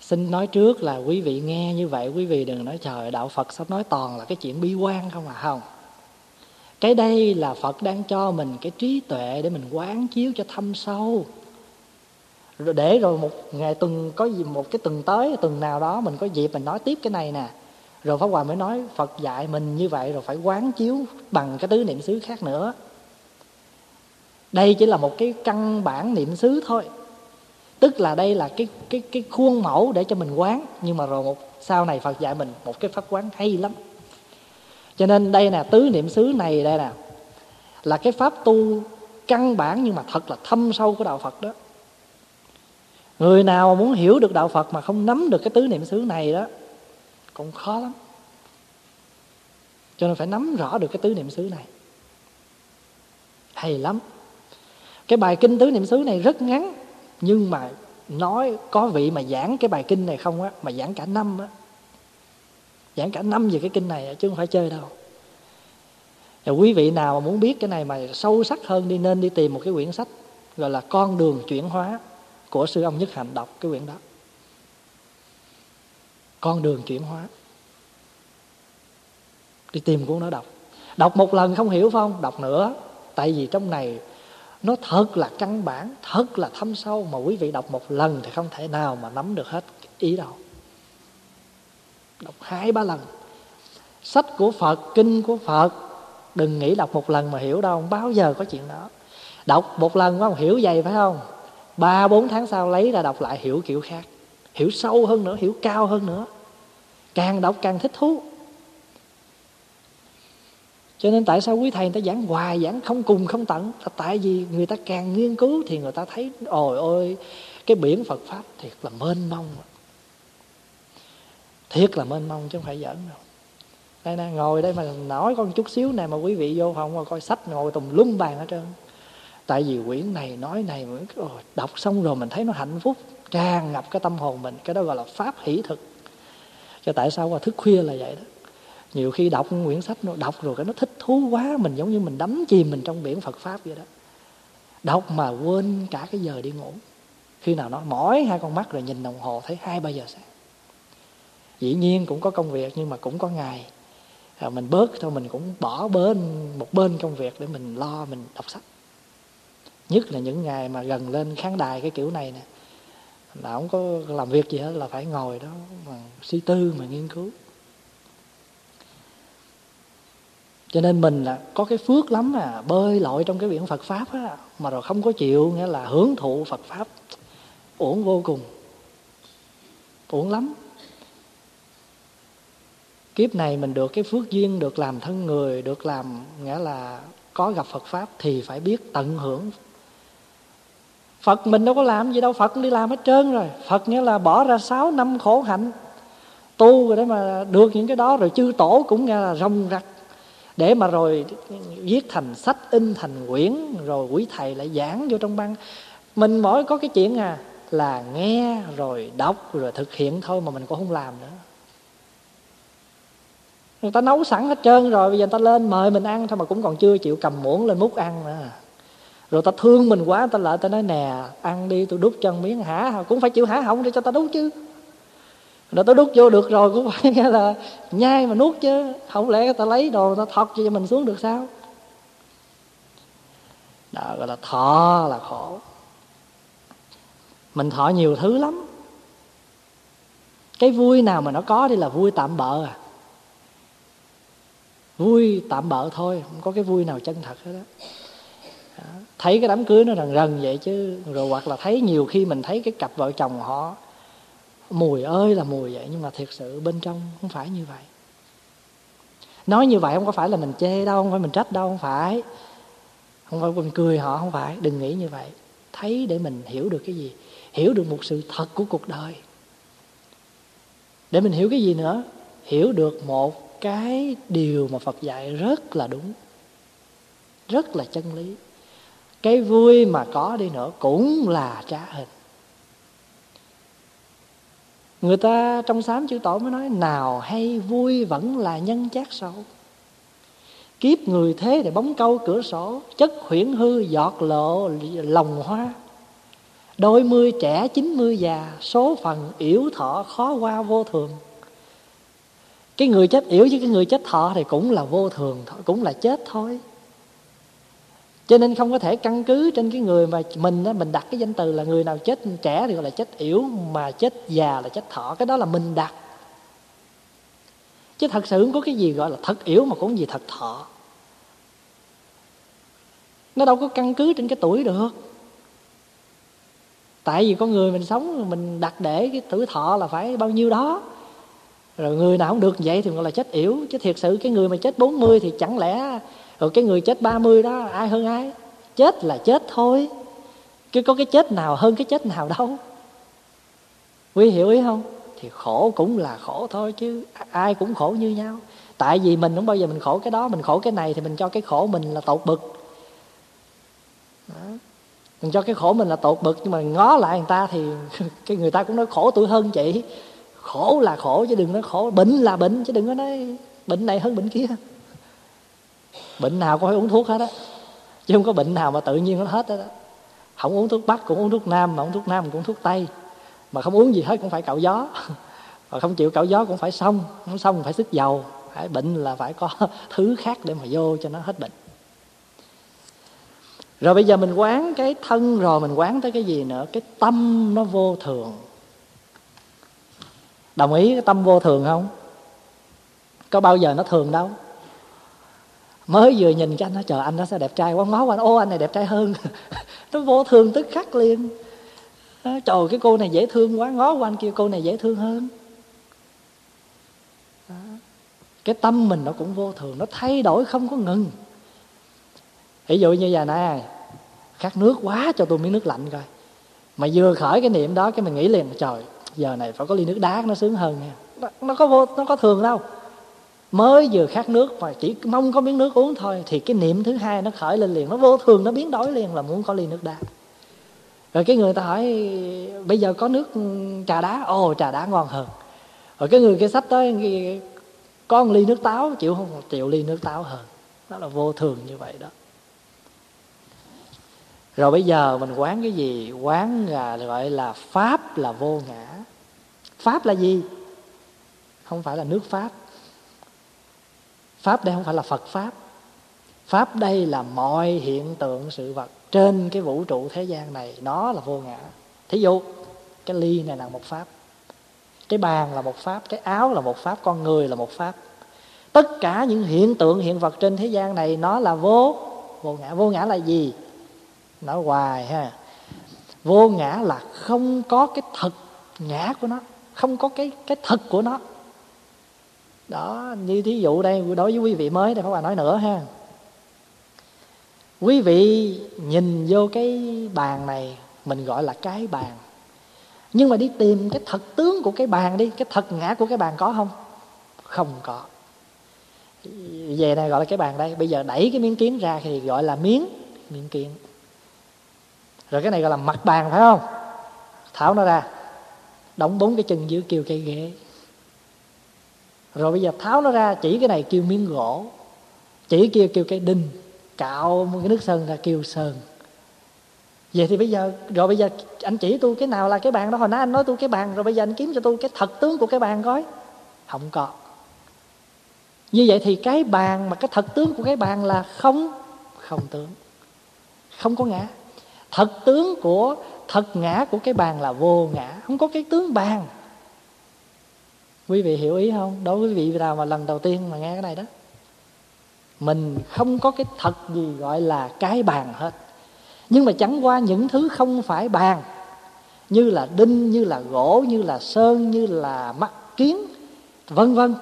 xin nói trước là quý vị nghe như vậy, quý vị đừng nói trời, đạo phật sắp nói toàn là cái chuyện bi quan không à không? Cái đây là phật đang cho mình cái trí tuệ để mình quán chiếu cho thâm sâu. Rồi để rồi một ngày tuần, có gì một cái tuần tới, tuần nào đó mình có dịp mình nói tiếp cái này nè. Rồi pháp hòa mới nói phật dạy mình như vậy rồi phải quán chiếu bằng cái tứ niệm xứ khác nữa. Đây chỉ là một cái căn bản niệm xứ thôi tức là đây là cái cái cái khuôn mẫu để cho mình quán. Nhưng mà rồi một, sau này Phật dạy mình một cái pháp quán hay lắm. Cho nên đây nè, tứ niệm xứ này đây nè, là cái pháp tu căn bản nhưng mà thật là thâm sâu của đạo Phật đó. Người nào muốn hiểu được đạo Phật mà không nắm được cái tứ niệm xứ này đó, cũng khó lắm. Cho nên phải nắm rõ được cái tứ niệm xứ này. Hay lắm. Cái bài kinh tứ niệm xứ này rất ngắn nhưng mà nói có vị mà giảng cái bài kinh này không á, mà giảng cả năm á. Giảng cả năm về cái kinh này chứ không phải chơi đâu. Và quý vị nào mà muốn biết cái này mà sâu sắc hơn đi, nên đi tìm một cái quyển sách gọi là con đường chuyển hóa của sư ông nhất hạnh đọc cái quyển đó. Con đường chuyển hóa. Đi tìm cuốn đó đọc. Đọc một lần không hiểu phải không? Đọc nữa. Tại vì trong này nó thật là căn bản, thật là thâm sâu mà quý vị đọc một lần thì không thể nào mà nắm được hết ý đâu đọc hai, ba lần. Sách của phật, kinh của phật, đừng nghĩ đọc một lần mà hiểu đâu không bao giờ có chuyện đó. Đọc một lần không hiểu vậy phải không? Ba, bốn tháng sau lấy ra đọc lại hiểu kiểu khác, hiểu sâu hơn nữa, hiểu cao hơn nữa. Càng đọc càng thích thú cho nên tại sao quý thầy người ta giảng hoài, giảng không cùng, không tận? Là tại vì người ta càng nghiên cứu thì người ta thấy, ôi ôi cái biển Phật pháp thiệt là mênh mông thiệt là mênh mông chứ không phải giỡn đâu. Đây nè, ngồi đây mà nói con chút xíu này mà quý vị vô phòng mà coi sách, ngồi tùm lum bàn hết trơn. Tại vì quyển này, nói này đọc xong rồi mình thấy nó hạnh phúc, tràn ngập cái tâm hồn mình, cái đó gọi là pháp hỷ thực. Cho tại sao qua thức khuya là vậy đó? Nhiều khi đọc quyển sách nó đọc rồi cái nó thích thú quá mình giống như mình đắm chìm mình trong biển Phật pháp vậy đó. Đọc mà quên cả cái giờ đi ngủ. Khi nào nó mỏi hai con mắt rồi nhìn đồng hồ thấy hai ba giờ sáng. Dĩ nhiên cũng có công việc nhưng mà cũng có ngày. À, mình bớt thôi mình cũng bỏ bên một bên công việc để mình lo mình đọc sách. Nhất là những ngày mà gần lên khán đài cái kiểu này nè là không có làm việc gì hết là phải ngồi đó mà suy tư mà nghiên cứu. Cho nên mình là có cái phước lắm à bơi lội trong cái biển Phật pháp á, mà rồi không có chịu, nghĩa là hưởng thụ Phật pháp. Uổng vô cùng. Uổng lắm. Kiếp này mình được cái phước duyên, được làm thân người, được làm, nghĩa là có gặp Phật pháp thì phải biết tận hưởng. Phật mình đâu có làm gì đâu, Phật đi làm hết trơn rồi. Phật nghĩa là bỏ ra 6 năm khổ hạnh, tu rồi đấy mà được những cái đó, rồi chư tổ cũng nghe là rong rặt để mà rồi viết thành sách, in thành quyển, rồi quý thầy lại giảng vô trong băng. Mình mỗi có cái chuyện à là nghe, rồi đọc, rồi thực hiện thôi mà mình cũng không làm nữa. Người ta nấu sẵn hết trơn rồi, bây giờ người ta lên mời mình ăn thôi mà cũng còn chưa chịu cầm muỗng lên múc ăn nữa. Rồi ta thương mình quá ta lại ta nói, nè, ăn đi tôi đút chân miếng hả? Cũng phải chịu hả? Không, để cho ta đút chứ rồi tôi đút vô được rồi, cũng phải nghe là nhai mà nuốt chứ. Không lẽ ta lấy đồ ta thọc cho mình xuống được sao? Đó, gọi là thọ là khổ. Mình thọ nhiều thứ lắm. Cái vui nào mà nó có đi là vui tạm bợ à. Vui tạm bợ thôi, không có cái vui nào chân thật hết đó. Thấy cái đám cưới nó rần rần vậy chứ. Rồi hoặc là thấy nhiều khi mình thấy cái cặp vợ chồng họ mùi ơi là mùi vậy, nhưng mà thiệt sự bên trong không phải như vậy. Nói như vậy không có phải là mình chê đâu, không phải mình trách đâu, không phải. Không phải mình cười họ, không phải. Đừng nghĩ như vậy. Thấy để mình hiểu được cái gì? Hiểu được một sự thật của cuộc đời. Để mình hiểu cái gì nữa? Hiểu được một cái điều mà phật dạy rất là đúng, rất là chân lý. Cái vui mà có đi nữa cũng là trá hình người ta trong sám chữ tổ mới nói, nào hay vui vẫn là nhân chát sâu kiếp người thế để bóng câu cửa sổ, chất huyễn hư giọt lộ lòng hoa. Đôi mươi trẻ chín mươi già, số phần yếu thọ khó qua vô thường. Cái người chết yếu với cái người chết thọ thì cũng là vô thường thôi cũng là chết thôi cho nên không có thể căn cứ trên cái người mà mình á, mình đặt cái danh từ là người nào chết trẻ thì gọi là chết yểu mà chết già là chết thọ. Cái đó là mình đặt. Chứ thật sự không có cái gì gọi là thật yểu mà cũng gì thật thọ. Nó đâu có căn cứ trên cái tuổi được. Tại vì con người mình sống mình đặt để cái tuổi thọ là phải bao nhiêu đó. Rồi người nào không được vậy thì gọi là chết yểu. Chứ thiệt sự cái người mà chết 40 thì chẳng lẽ rồi cái người chết 30 đó, ai hơn ai? Chết là chết thôi. Chứ có cái chết nào hơn cái chết nào đâu. Quý hiểu ý không? Thì khổ cũng là khổ thôi chứ ai cũng khổ như nhau. Tại vì mình không bao giờ mình khổ cái đó, mình khổ cái này thì mình cho cái khổ mình là tột bực. Đó. mình cho cái khổ mình là tột bực, nhưng mà ngó lại người ta thì cái người ta cũng nói khổ tuổi hơn chị. Khổ là khổ chứ đừng nói khổ, bệnh là bệnh chứ đừng có nói bệnh này hơn bệnh kia bệnh nào cũng phải uống thuốc hết á. Chứ không có bệnh nào mà tự nhiên nó hết á không uống thuốc bắc, cũng uống thuốc nam, mà uống thuốc nam cũng uống thuốc tây. Mà không uống gì hết cũng phải cạo gió. Mà không chịu cạo gió cũng phải xong không xong phải xích dầu. Phải bệnh là phải có thứ khác để mà vô cho nó hết bệnh. Rồi bây giờ mình quán cái thân rồi, mình quán tới cái gì nữa? Cái tâm nó vô thường. Đồng ý cái tâm vô thường không? Có bao giờ nó thường đâu? Mới vừa nhìn cái anh nó chờ anh nó sẽ đẹp trai quá ngó qua ô anh này đẹp trai hơn. Nó vô thường tức khắc liền. Trời cái cô này dễ thương quá ngó qua anh kia cô này dễ thương hơn. Đó. cái tâm mình nó cũng vô thường nó thay đổi không có ngừng. Ví dụ như giờ này khát nước quá cho tôi miếng nước lạnh coi. Mà vừa khởi cái niệm đó cái mình nghĩ liền trời giờ này phải có ly nước đá nó sướng hơn nha. Nó, nó có vô nó có thường đâu mới vừa khát nước và chỉ mong có miếng nước uống thôi, thì cái niệm thứ hai nó khởi lên liền, nó vô thường, nó biến đổi liền là muốn có ly nước đá. Rồi cái người ta hỏi, bây giờ có nước trà đá? Ồ, trà đá ngon hơn. Rồi cái người kia sách tới có một ly nước táo, chịu không? Chịu ly nước táo hơn. Đó là vô thường như vậy đó. Rồi bây giờ mình quán cái gì? Quán là gọi là pháp là vô ngã. Pháp là gì? Không phải là nước pháp pháp đây không phải là phật pháp. Pháp đây là mọi hiện tượng sự vật trên cái vũ trụ thế gian này, nó là vô ngã. Thí dụ, cái ly này là một pháp, cái bàn là một pháp, cái áo là một pháp, con người là một pháp. Tất cả những hiện tượng, hiện vật trên thế gian này, nó là vô vô ngã. Vô ngã là gì? Nói hoài ha. Vô ngã là không có cái thật ngã của nó, không có cái cái thật của nó đó, như thí dụ đây, đối với quý vị mới đây phải bà nói nữa ha. Quý vị nhìn vô cái bàn này, mình gọi là cái bàn. Nhưng mà đi tìm cái thật tướng của cái bàn đi, cái thật ngã của cái bàn có không? Không có. Về này gọi là cái bàn đây. Bây giờ đẩy cái miếng kiến ra thì gọi là miếng miếng kiến. Rồi cái này gọi là mặt bàn, phải không? Thảo nó ra. Đóng bốn cái chân dưới kêu cây ghế rồi bây giờ tháo nó ra, chỉ cái này kêu miếng gỗ, chỉ kia kêu cái đinh, cạo một cái nước sơn ra kêu sơn. Vậy thì bây giờ, rồi bây giờ anh chỉ tôi cái nào là cái bàn đó, hồi nãy anh nói tôi cái bàn, rồi bây giờ anh kiếm cho tôi cái thật tướng của cái bàn coi. Không có. Như vậy thì cái bàn mà cái thật tướng của cái bàn là không không tướng. Không có ngã. Thật tướng của, thật ngã của cái bàn là vô ngã. Không có cái tướng bàn quý vị hiểu ý không? Đối với vị nào mà lần đầu tiên mà nghe cái này đó, mình không có cái thật gì gọi là cái bàn hết. Nhưng mà chẳng qua những thứ không phải bàn, như là đinh, như là gỗ, như là sơn, như là mắt kiến, vân vân,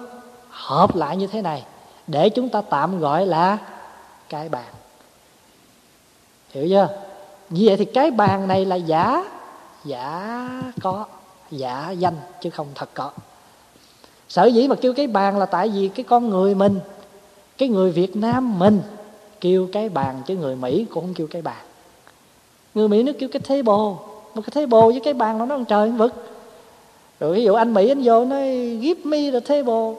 hợp lại như thế này để chúng ta tạm gọi là cái bàn. Hiểu chưa? Như vậy thì cái bàn này là giả giả có, giả danh chứ không thật có sở dĩ mà kêu cái bàn là tại vì cái con người mình, cái người việt nam mình kêu cái bàn chứ người mỹ cũng không kêu cái bàn. Người mỹ nó kêu cái table, mà cái table với cái bàn nó nó trời vực. Rồi ví dụ anh mỹ anh vô nói, give me the table.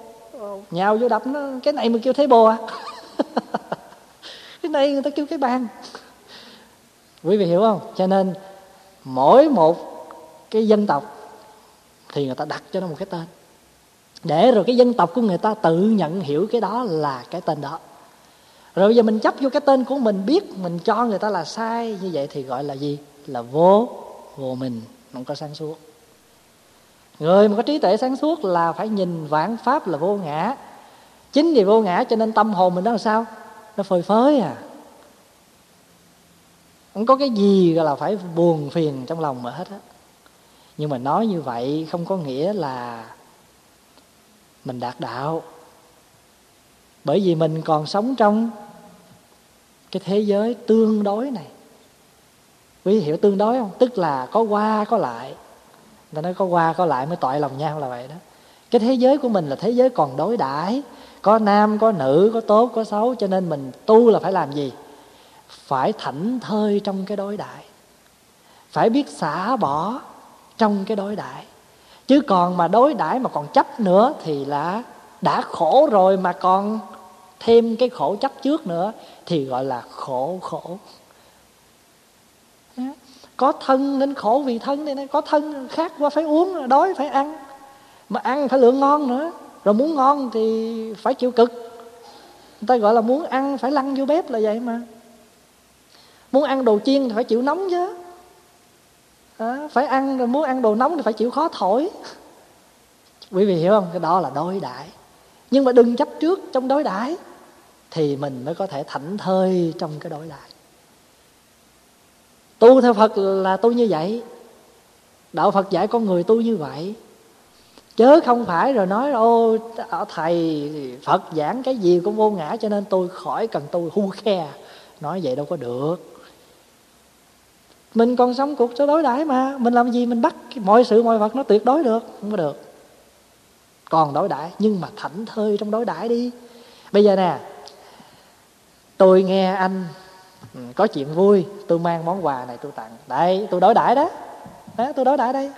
Nhào vô đập nó, cái này mà kêu table à? Cái này người ta kêu cái bàn. Quý vị hiểu không? Cho nên mỗi một cái dân tộc thì người ta đặt cho nó một cái tên để rồi cái dân tộc của người ta tự nhận hiểu cái đó là cái tên đó. Rồi bây giờ mình chấp vô cái tên của mình, biết mình cho người ta là sai, như vậy thì gọi là gì? Là vô vô mình, không có sáng suốt. Người mà có trí tuệ sáng suốt là phải nhìn vạn pháp là vô ngã. Chính vì vô ngã cho nên tâm hồn mình đó là sao? Nó phơi phới à. Không có cái gì gọi là phải buồn phiền trong lòng mà hết á. Nhưng mà nói như vậy không có nghĩa là mình đạt đạo. Bởi vì mình còn sống trong cái thế giới tương đối này. Quý hiểu tương đối không? Tức là có qua có lại. Người ta nói có qua có lại mới tội lòng nhau là vậy đó. Cái thế giới của mình là thế giới còn đối đãi. Có nam có nữ có tốt có xấu cho nên mình tu là phải làm gì? Phải thảnh thơi trong cái đối đại, phải biết xả bỏ trong cái đối đại chứ còn mà đối đãi mà còn chấp nữa thì là đã khổ rồi mà còn thêm cái khổ chấp trước nữa thì gọi là khổ khổ. Có thân nên khổ vì thân nên có thân khác qua phải uống, đói phải ăn. Mà ăn phải lượng ngon nữa. Rồi muốn ngon thì phải chịu cực. Người ta gọi là muốn ăn phải lăn vô bếp là vậy mà. Muốn ăn đồ chiên thì phải chịu nóng chứ à, phải ăn rồi muốn ăn đồ nóng thì phải chịu khó thổi. Quý vị hiểu không? Cái đó là đối đãi. Nhưng mà đừng chấp trước trong đối đãi thì mình mới có thể thảnh thơi trong cái đối đãi. Tu theo phật là tu như vậy. Đạo phật dạy con người tu như vậy. Chớ không phải rồi nói ô thầy phật giảng cái gì cũng vô ngã cho nên tôi khỏi cần tu hu khe. Nói vậy đâu có được mình còn sống cuộc sống đối đãi mà. Mình làm gì mình bắt? Mọi sự, mọi vật nó tuyệt đối được. Không có được. Còn đối đãi. Nhưng mà thảnh thơi trong đối đãi đi. Bây giờ nè, tôi nghe anh ừ, có chuyện vui. Tôi mang món quà này tôi tặng. Đây tôi đối đãi đó. Đó, tôi đối đãi đây.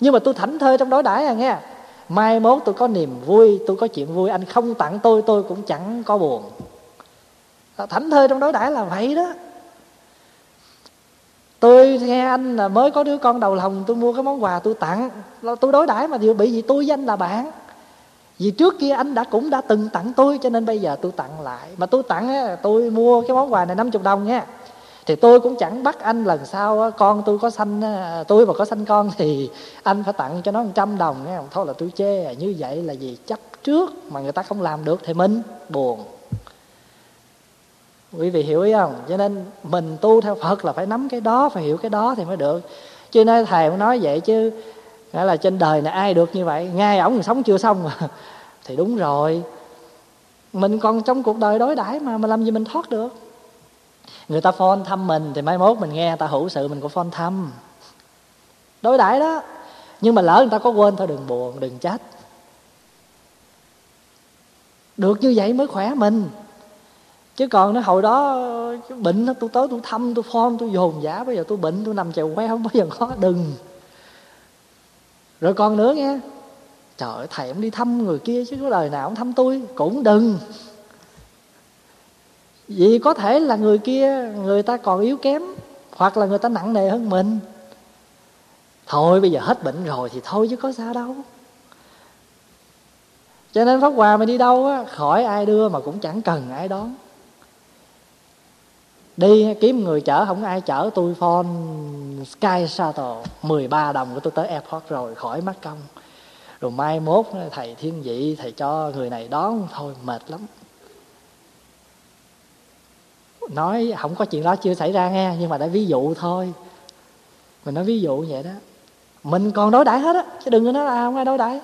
Nhưng mà tôi thảnh thơi trong đối đãi à nghe. Mai mốt tôi có niềm vui, tôi có chuyện vui. Anh không tặng tôi tôi cũng chẳng có buồn. Thảnh thơi trong đối đãi là vậy đó tôi nghe anh là mới có đứa con đầu lòng, tôi mua cái món quà tôi tặng. Tôi đối đãi mà bị gì tôi danh là bạn. Vì trước kia anh đã cũng đã từng tặng tôi, cho nên bây giờ tôi tặng lại. Mà tôi tặng tôi mua cái món quà này 50 đồng nha. Thì tôi cũng chẳng bắt anh lần sau con, tôi có sanh tôi mà có sanh con thì anh phải tặng cho nó 100 đồng nha. Thôi là tôi chê, như vậy là gì chấp trước mà người ta không làm được thì mình buồn quý vị hiểu ý không? Cho nên mình tu theo phật là phải nắm cái đó, phải hiểu cái đó thì mới được. Chứ nói thầy cũng nói vậy chứ, nghĩa là trên đời này ai được như vậy? Ngay ổng sống chưa xong mà. Thì đúng rồi. Mình còn trong cuộc đời đối đãi mà mà làm gì mình thoát được? Người ta phone thăm mình thì mai mốt mình nghe người ta hữu sự, mình cũng phone thăm. Đối đãi đó. Nhưng mà lỡ người ta có quên thôi, đừng buồn, đừng trách. Được như vậy mới khỏe mình chứ còn nó hồi đó bệnh tôi tới tôi thăm, tôi phone tôi dồn giả bây giờ tôi bệnh, tôi nằm chèo que không bao giờ khó đừng. Rồi còn nữa nghe, trời ơi, thầy em đi thăm người kia chứ có đời nào ông thăm tôi, cũng đừng. Vì có thể là người kia, người ta còn yếu kém, hoặc là người ta nặng nề hơn mình. Thôi, bây giờ hết bệnh rồi thì thôi chứ có sao đâu. Cho nên pháp hòa mà đi đâu á, khỏi ai đưa mà cũng chẳng cần ai đón đi kiếm người chở, không ai chở. Tôi phone sky shuttle 13 đồng của tôi tới airport rồi, khỏi mất công. Rồi mai mốt, thầy thiên vị, thầy cho người này đón. Thôi, mệt lắm. Nói, không có chuyện đó chưa xảy ra nghe, nhưng mà đã ví dụ thôi. Mình nói ví dụ vậy đó. Mình còn đối đãi hết á, chứ đừng có nói là không ai đối đãi.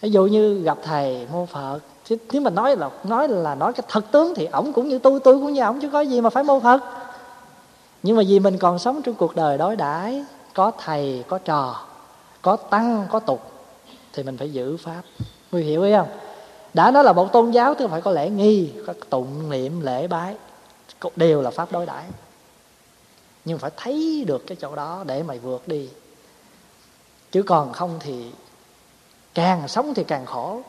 Ví dụ như gặp thầy mô phật chứ nếu mà nói là nói là nói cái thật tướng thì ổng cũng như tôi tôi cũng như ổng, chứ có gì mà phải mô phật nhưng mà vì mình còn sống trong cuộc đời đối đãi, có thầy, có trò, có tăng, có tục, thì mình phải giữ pháp. Nguy hiểu ý không? Đã nói là một tôn giáo thì phải có lễ nghi, có tụng niệm, lễ bái. Đều là pháp đối đãi. Nhưng phải thấy được cái chỗ đó để mày vượt đi. Chứ còn không thì càng sống thì càng khổ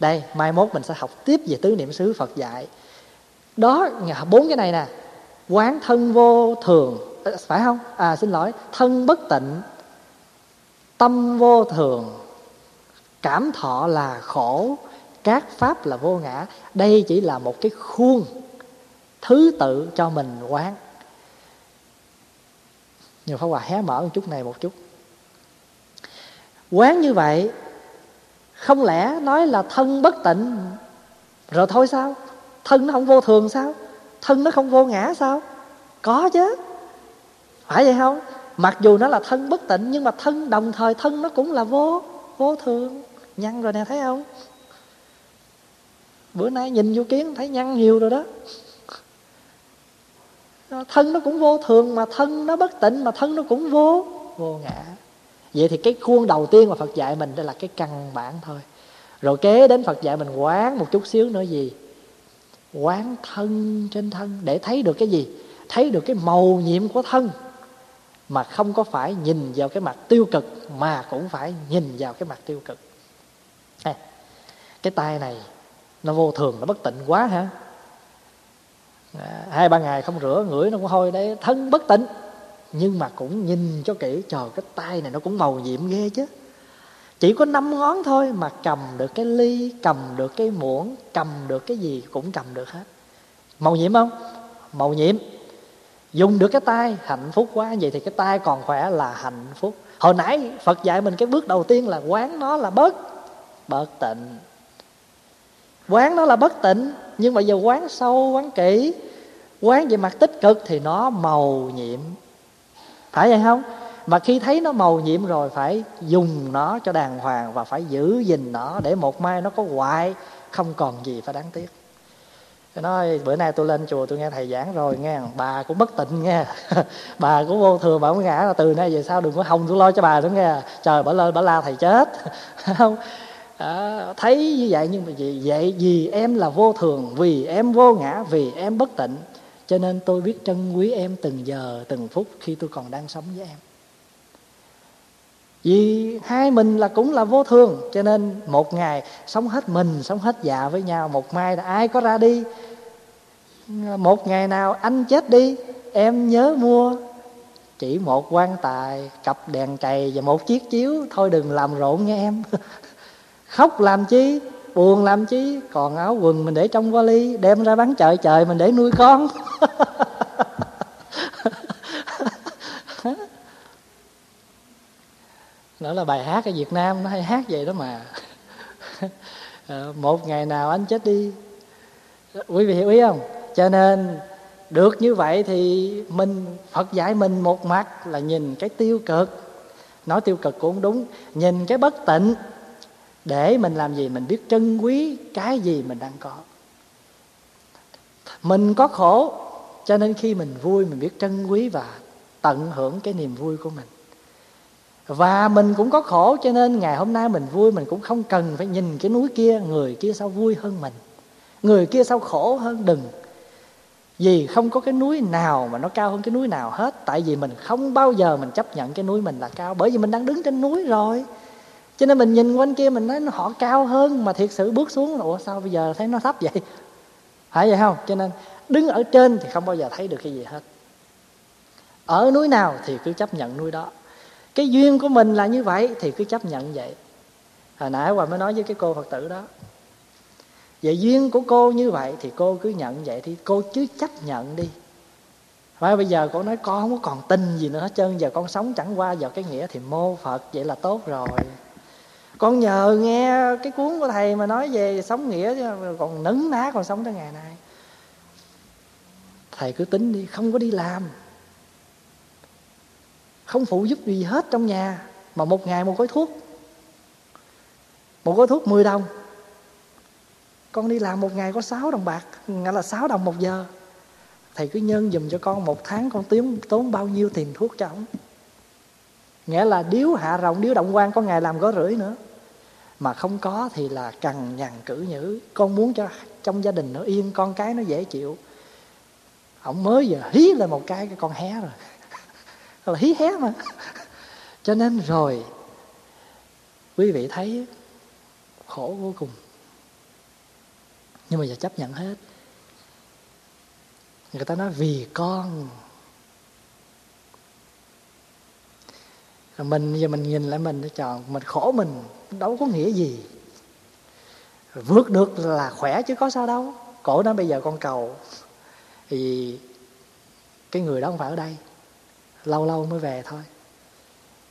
đây, mai mốt mình sẽ học tiếp về tứ niệm xứ phật dạy. Đó, bốn cái này nè. Quán thân vô thường. Ờ, phải không? À xin lỗi. Thân bất tịnh, tâm vô thường. Cảm thọ là khổ, các pháp là vô ngã. Đây chỉ là một cái khuôn, thứ tự cho mình quán. Nhiều pháp hòa hé mở một chút này một chút. Quán như vậy không lẽ nói là thân bất tịnh? Rồi thôi sao? Thân nó không vô thường sao? Thân nó không vô ngã sao? Có chứ. Phải vậy không? Mặc dù nó là thân bất tịnh, nhưng mà thân đồng thời thân nó cũng là vô vô thường. Nhăn rồi nè, thấy không? Bữa nay nhìn vô kiến, thấy nhăn nhiều rồi đó. Thân nó cũng vô thường, mà thân nó bất tịnh, mà thân nó cũng vô vô ngã vậy thì cái khuôn đầu tiên mà phật dạy mình đây là cái căn bản thôi. Rồi kế đến phật dạy mình quán một chút xíu nữa gì? Quán thân trên thân để thấy được cái gì? Thấy được cái màu nhiệm của thân mà không có phải nhìn vào cái mặt tiêu cực mà cũng phải nhìn vào cái mặt tiêu cực. À, cái tay này nó vô thường nó bất tịnh quá hả à, hai ba ngày không rửa ngửi nó cũng hôi đấy thân bất tịnh nhưng mà cũng nhìn cho kỹ, trời, cái tay này nó cũng màu nhiệm ghê chứ. Chỉ có năm ngón thôi mà cầm được cái ly, cầm được cái muỗng, cầm được cái gì cũng cầm được hết. Màu nhiệm không? Màu nhiệm. Dùng được cái tay, hạnh phúc quá. Vậy thì cái tay còn khỏe là hạnh phúc. Hồi nãy phật dạy mình cái bước đầu tiên là quán nó là bớt bớt tịnh. Quán nó là bất tịnh, nhưng mà giờ quán sâu, quán kỹ. Quán về mặt tích cực thì nó màu nhiệm phải vậy không? Mà khi thấy nó màu nhiệm rồi phải dùng nó cho đàng hoàng và phải giữ gìn nó để một mai nó có hoại không còn gì phải đáng tiếc. Tôi nói bữa nay tôi lên chùa tôi nghe thầy giảng rồi nghe bà cũng bất tịnh nghe. Bà cũng vô thường bà cũng ngã là từ nay về sau đừng có hồng tôi lo cho bà nữa nghe. Trời bà lên bà la thầy chết. Không? À, thấy như vậy nhưng mà vì vậy vì em là vô thường vì em vô ngã vì em bất tịnh cho nên tôi biết trân quý em từng giờ, từng phút khi tôi còn đang sống với em. Vì hai mình là cũng là vô thường, cho nên một ngày sống hết mình, sống hết dạ với nhau, một mai là ai có ra đi. Một ngày nào anh chết đi, em nhớ mua chỉ một quan tài, cặp đèn cày và một chiếc chiếu. Thôi đừng làm rộn nha em. Khóc làm chi? Buồn làm chứ còn áo quần mình để trong vali, đem ra bán chợ trời mình để nuôi con. Đó là bài hát ở Việt Nam, nó hay hát vậy đó mà. Một ngày nào anh chết đi. Quý vị hiểu ý không? Cho nên, được như vậy thì mình, Phật dạy mình một mặt là nhìn cái tiêu cực. Nói tiêu cực cũng đúng. Nhìn cái bất tịnh để mình làm gì mình biết trân quý cái gì mình đang có. Mình có khổ, cho nên khi mình vui mình biết trân quý và tận hưởng cái niềm vui của mình. Và mình cũng có khổ, cho nên ngày hôm nay mình vui, mình cũng không cần phải nhìn cái núi kia, người kia sao vui hơn mình. Người kia sao khổ hơn đừng. Vì không có cái núi nào mà nó cao hơn cái núi nào hết, tại vì mình không bao giờ mình chấp nhận cái núi mình là cao, bởi vì mình đang đứng trên núi rồi cho nên mình nhìn quanh kia mình thấy họ cao hơn mà thiệt sự bước xuống ủa, sao bây giờ thấy nó thấp vậy? Phải vậy không? Cho nên đứng ở trên thì không bao giờ thấy được cái gì hết. Ở núi nào thì cứ chấp nhận núi đó. Cái duyên của mình là như vậy thì cứ chấp nhận vậy. Hồi nãy hòa mới nói với cái cô phật tử đó. Về duyên của cô như vậy thì cô cứ nhận vậy thì cô chứ chấp nhận đi. Và bây giờ cô nói con không có còn tin gì nữa hết trơn, giờ con sống chẳng qua vào cái nghĩa thì mô phật, vậy là tốt rồi con nhờ nghe cái cuốn của thầy mà nói về sống nghĩa chứ, còn nấn ná còn sống tới ngày nay. Thầy cứ tính đi, không có đi làm. Không phụ giúp gì hết trong nhà, mà một ngày một gói thuốc. Một gói thuốc 10 đồng. Con đi làm một ngày có 6 đồng bạc, nghĩa là 6 đồng một giờ. Thầy cứ nhân dùm cho con một tháng, con tốn tốn bao nhiêu tiền thuốc cho ông nghĩa là điếu hạ rồng điếu động quan, có ngày làm có rưỡi nữa. Mà không có thì là cằn nhằn cử nhữ. Con muốn cho trong gia đình nó yên, con cái nó dễ chịu. Ông mới giờ hí lên một cái cái con hé rồi. Là hí hé mà. Cho nên rồi, quý vị thấy khổ vô cùng. Nhưng mà giờ chấp nhận hết. Người ta nói vì con mình giờ mình nhìn lại mình để chọn mình khổ mình, đâu có nghĩa gì. Vượt được là khỏe chứ có sao đâu. Cổ nó bây giờ con cầu, thì cái người đó không phải ở đây. Lâu lâu mới về thôi.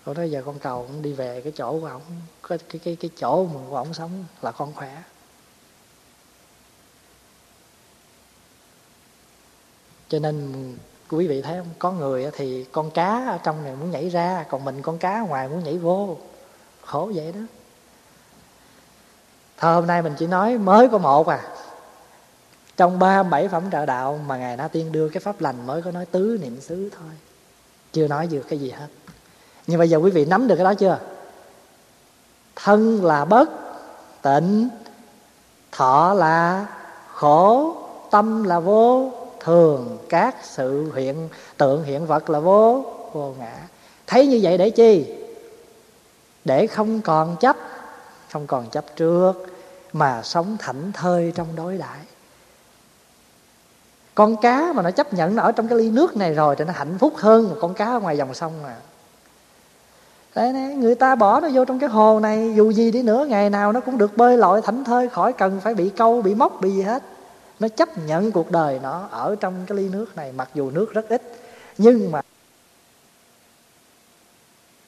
Cổ nói giờ con cầu cũng đi về cái chỗ của ổng, cái cái cái cái chỗ mà của ổng sống là con khỏe. Cho nên quý vị thấy không? Có người thì con cá ở trong này muốn nhảy ra, còn mình con cá ngoài muốn nhảy vô. Khổ vậy đó. Thôi, hôm nay mình chỉ nói mới có một à. Trong ba, bảy phẩm trợ đạo mà ngài na tiên đưa cái pháp lành mới có nói tứ niệm xứ thôi. Chưa nói được cái gì hết. Nhưng bây giờ quý vị nắm được cái đó chưa? Thân là bất, tịnh, thọ là khổ, tâm là vô thường các sự hiện tượng hiện vật là vô vô ngã. Thấy như vậy để chi? Để không còn chấp không còn chấp trước mà sống thảnh thơi trong đối đãi. Con cá mà nó chấp nhận nó ở trong cái ly nước này rồi thì nó hạnh phúc hơn một con cá ở ngoài dòng sông mà. Đấy này, người ta bỏ nó vô trong cái hồ này dù gì đi nữa ngày nào nó cũng được bơi lội thảnh thơi khỏi cần phải bị câu bị móc bị gì hết nó chấp nhận cuộc đời nó ở trong cái ly nước này, mặc dù nước rất ít, nhưng mà